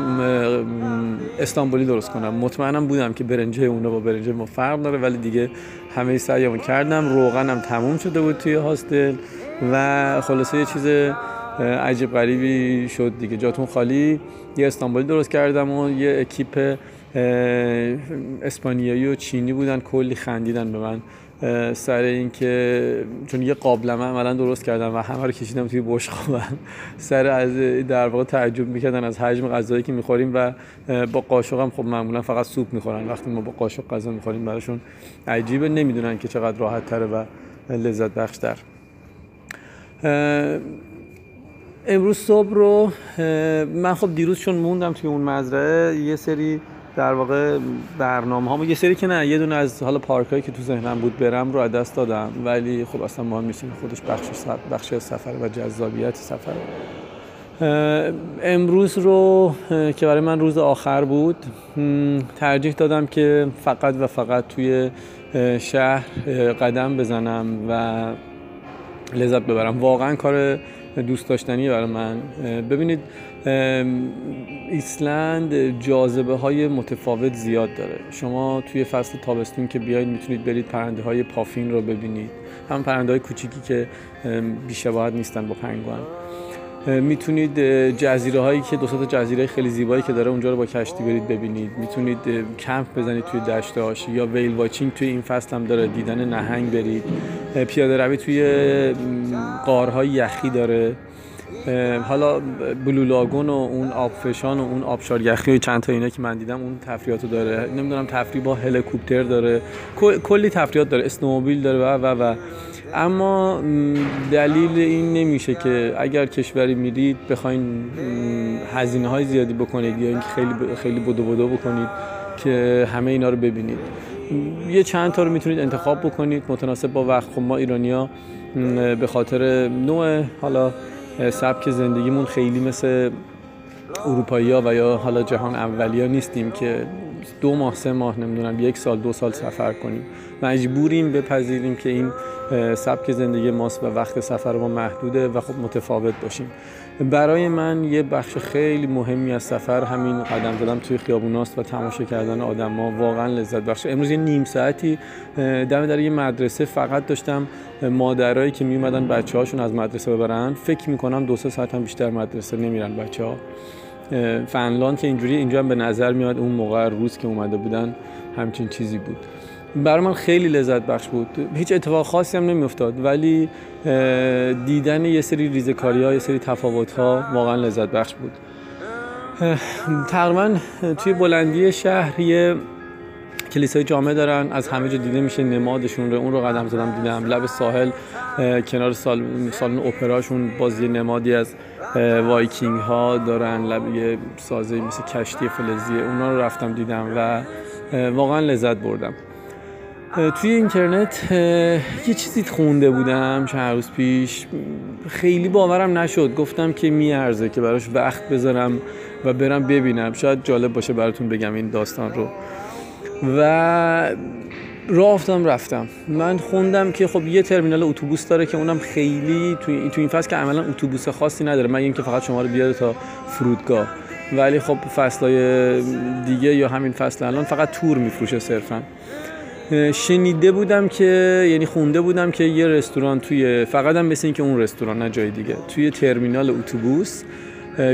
B: استانبولی درست کنم. مطمئنم بودم که برنج اونا با برنج ما فرق داره ولی دیگه همه سعیمو کردم. روغنم تموم شده بود توی هاستل و خلاصه یه چیز عجیب غریبی شد دیگه. جاتون خالی. یه استانبولی درست کردم و یه اکیپ اسپانیایی و چینی بودن کلی خندیدن به من. سر اینکه چون یه قابلمه عملا درست کردم و همه رو کشیدم توی بشقابم. سر از در واقع تعجب می‌کردن از حجم غذایی که می‌خوریم و با قاشق هم خب معمولا فقط سوپ می‌خورن. وقتی ما با قاشق غذا می‌خوریم براشون عجیبه نمی‌دونن که چقدر راحت تره و لذت بخش تر امروز صبح رو من خب دیروز چون موندم توی اون مزرعه یه سری در واقع برنامه ها یه سری که نه یه دونه از حالا پارک هایی که تو ذهنم بود برم رو دست دادم. ولی خب اصلا مهم نیست خودش بخش بخش سفر و جذابیت سفر. امروز رو که برای من روز آخر بود ترجیح دادم که فقط و فقط توی شهر قدم بزنم و لذت ببرم. واقعا کار دوست داشتنی برای من. ببینید ایسلند جاذبه های متفاوت زیاد داره. شما توی فصل تابستون که بیاید می‌تونید برید پرنده های پافین رو ببینید. هم پرنده های کوچیکی که بیشباهت نیستن با پنگوان. می‌تونید جزیره هایی که دو تا جزیره خیلی زیبایی که داره اونجا رو با کشتی برید ببینید. می‌تونید کمپ بزنید توی دشتاش یا ویل واچینگ توی این فصل هم داره دیدن نهنگ برید. پیاده روی توی قارهای یخی داره. حالا بلو لاگون و اون آبفشان و اون آبشار یخی و چند تا اینا که من دیدم اون تفریحاتو داره. نمی‌دونم تفریح با هلیکوپتر داره. کلی تفریحات داره. اسنوموبیل داره و و و. اما دلیل این نمیشه که اگر کشوری میرید بخواین هزینه های زیادی بکنید یا اینکه خیلی خیلی بدو بدو بکنید که همه اینا رو ببینید. یه چند تا رو می‌تونید انتخاب بکنید. متناسب با وقت. خب ما ایرانیا به خاطر نوع حالا سبک زندگیمون خیلی مثل اروپایی ها و یا حالا جهان اولیا نیستیم که دو ماه سه ماه نمی‌دونم یک سال دو سال سفر کنیم. مجبوریم بپذیریم که این سبک زندگی ماست و وقت سفر ما محدوده و خب متفاوت باشیم. برای من یه بخش خیلی مهمی از سفر همین قدم زدم توی خیابوناست و تماشا کردن آدم ها واقعا لذت بخش امروز یه نیم ساعتی دم در یه مدرسه فقط داشتم. مادرایی که میومدن بچه هاشون از مدرسه ببرن. فکر می‌کنم دو سه ساعت هم بیشتر مدرسه نمیرن بچه ها فنلاند که اینجوری اینجا هم به نظر میاد اون موقع روز که اومده بودن همچین چیزی بود. برای من خیلی لذت بخش بود. هیچ اتفاق خاصی هم نمیافتاد ولی دیدن یه سری ریزکاری ها یه سری تفاوت ها واقعا لذت بخش بود. تقریبا توی بلندی شهر یه کلیسای جامعه دارن از همه جا دیده میشه نمادشون رو اون رو قدم زدم دیدم. لب ساحل کنار سال سالن اپراشون باز یه نمادی از وایکینگ ها دارن. لب یه سازه مثل کشتی فلزیه اونا رو رفتم دیدم و واقعا لذت بردم. توی اینترنت یه چیزی خونده بودم چند روز پیش. خیلی باورم نشد. گفتم که میارزه که براش وقت بذارم و برم ببینم. شاید جالب باشه براتون بگم این داستان رو. و افتادم رفتم. من خوندم که خب یه ترمینال اتوبوس داره که اونم خیلی تو این فصل که عملا اتوبوس خاصی نداره. مگه اینکه فقط شما رو بیاره تا فرودگاه. ولی خب فصلهای دیگه یا همین فصل الان فقط تور میفروشه صرفا. شنیده بودم که یعنی خونده بودم که یه رستوران توی فقط هم مثل که اون رستوران نه جای دیگه توی ترمینال اتوبوس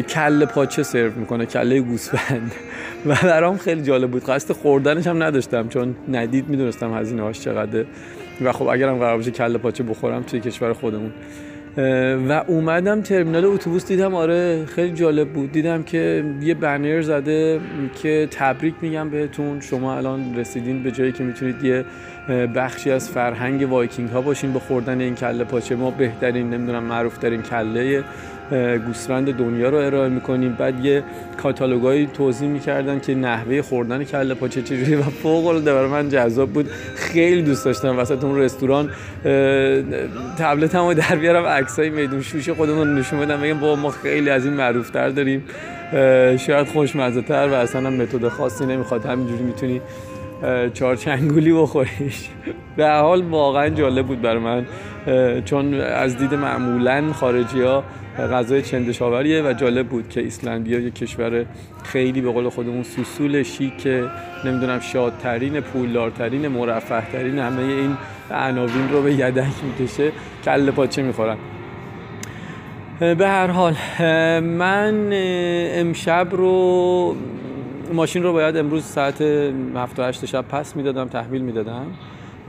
B: کله پاچه سرو می‌کنه کله گوسفند. و برام خیلی جالب بود. قصد خوردنش هم نداشتم چون ندید می‌دونستم هزینه هاش چقدره. و خب اگرم قرار باشه کله پاچه بخورم توی کشور خودمون. و اومدم ترمینال اتوبوس دیدم آره خیلی جالب بود. دیدم که یه بنر زده که تبریک میگم بهتون. شما الان رسیدین به جایی که می‌تونید یه بخشی از فرهنگ وایکینگ ها باشین به خوردن این کله پاچه. ما بهترین نمی‌دونم معروف ترین کله گوسفند دنیا رو ارائه می‌کنیم. بعد یه کاتالوگایی توضیح می‌کردن که نحوه خوردن کله پاچه چجوری و فوق العاده برای من جذاب بود. خیلی دوست داشتم وسط اون رستوران تبلتمو در بیارم عکسای میدون شوش خودمون نشون بدم. بگم با ما خیلی از این معروف تر داریم شاید خوشمزه تر و اصلا متد خاصی نمی‌خواد. همینجوری می‌تونی چهار چنگولی بخوریش. به حال واقعا جالب بود برای من. چون از دید معمولا خارجی ها غذای چندشاوریه و جالب بود که ایسلندیا یک کشور خیلی به قول خودمون سوسول شیک نمی‌دونم شادترین پولدارترین مرفهترین همه این عناوین رو به یدک می‌کشه. کله پاچه می‌خورن؟ به هر حال من امشب رو ماشین رو باید امروز ساعت 7 و 8 شب پس می‌دادم تحویل می‌دادم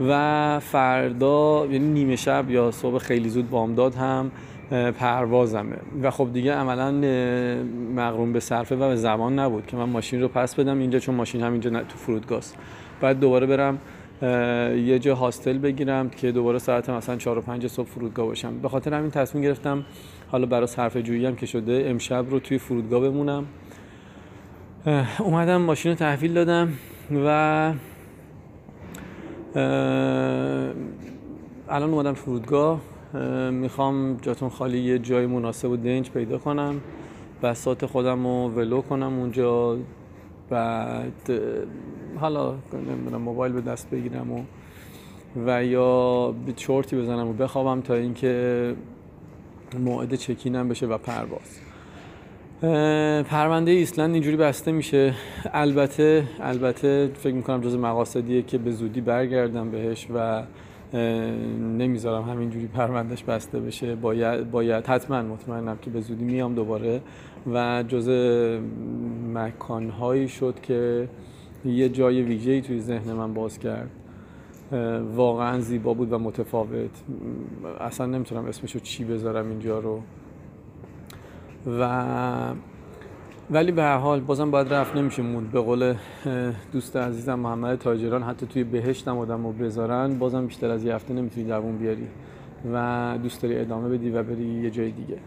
B: و فردا یعنی نیمه شب یا صبح خیلی زود بامداد هم پروازمه. و خب دیگه عملا مغروم به صرفه و به زمان نبود که من ماشین رو پس بدم اینجا چون ماشین هم اینجا تو فرودگاست بعد دوباره برم یه جا هاستل بگیرم که دوباره ساعت مثلا 4 و 5 صبح فرودگاه باشم به خاطر همین تصمیم گرفتم حالا برای صرفه جویی که شده امشب رو توی فرودگاه بمونم. اومدم ماشین رو تحویل دادم و الان اومدم فرودگاه می‌خوام جاتون خالی یه جای مناسب و دنج پیدا کنم. بسات خودم رو ولو کنم اونجا. بعد حالا نمی‌دونم موبایل به دست بگیرم و و یا چورتی بزنم و بخوابم تا اینکه موعد چکینم بشه و پرواز. پرونده ایسلند اینجوری بسته میشه. البته البته فکر می‌کنم جز مقاصدیه که به زودی برگردم بهش و نمی‌ذارم همینجوری پروندهش بسته بشه. باید, باید حتما مطمئنم که به زودی میام دوباره. و جز مکانهایی شد که یه جای ویژه‌ای توی ذهن من باز کرد. واقعا زیبا بود و متفاوت. اصلا نمی‌تونم اسمشو چی بذارم اینجا رو. و ولی به هر حال بازم باید رفت نمیشه موند. به قول دوست عزیزم محمد تاجران حتی توی بهشتم آدم رو بذارن بازم بیشتر از یه هفته نمی‌تونی دوون بیاری و دوست داری ادامه بدی و بری یه جای دیگه.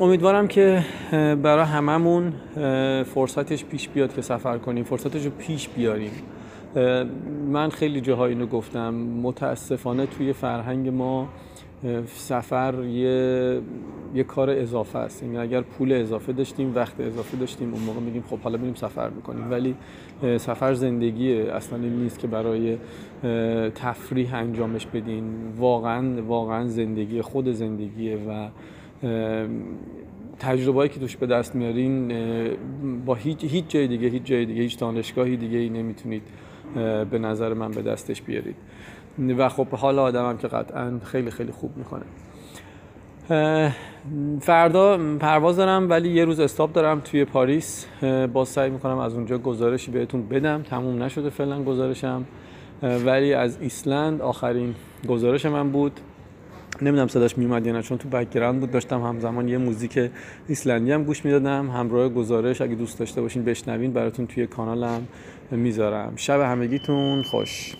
B: امیدوارم که برای هممون فرصتش پیش بیاد که سفر کنیم فرصتش رو پیش بیاریم. من خیلی جاها اینو گفتم متاسفانه توی فرهنگ ما سفر یه یه کار اضافه است. یعنی اگر پول اضافه داشتیم وقت اضافه داشتیم اون موقع میگیم خب حالا بریم سفر می‌کنیم ولی سفر زندگیه اصلا این نیست که برای تفریح انجامش بدین. واقعا واقعا زندگی خود زندگیه و تجربه‌ای که توش به دست میارین با هیچ هیچ جای دیگه هیچ جای دیگه هیچ دانشگاهی دیگه ای نمی‌تونید به نظر من به دستش بیارید. و خب حال آدمم که قطعا خیلی خیلی خوب می‌کنه. فردا پرواز دارم ولی یه روز استاپ دارم توی پاریس. باز سعی می‌کنم از اونجا گزارشی بهتون بدم. تموم نشده فعلا گزارشم. ولی از ایسلند آخرین گزارش من بود. نمی‌دونم صداش میومد یا نه چون تو background بود. داشتم همزمان یه موزیک ایسلندی هم گوش می‌دادم. همراه گزارش اگه دوست داشته باشین بشنوین. براتون توی کانالم می‌ذارم. شب همگیتون خوش.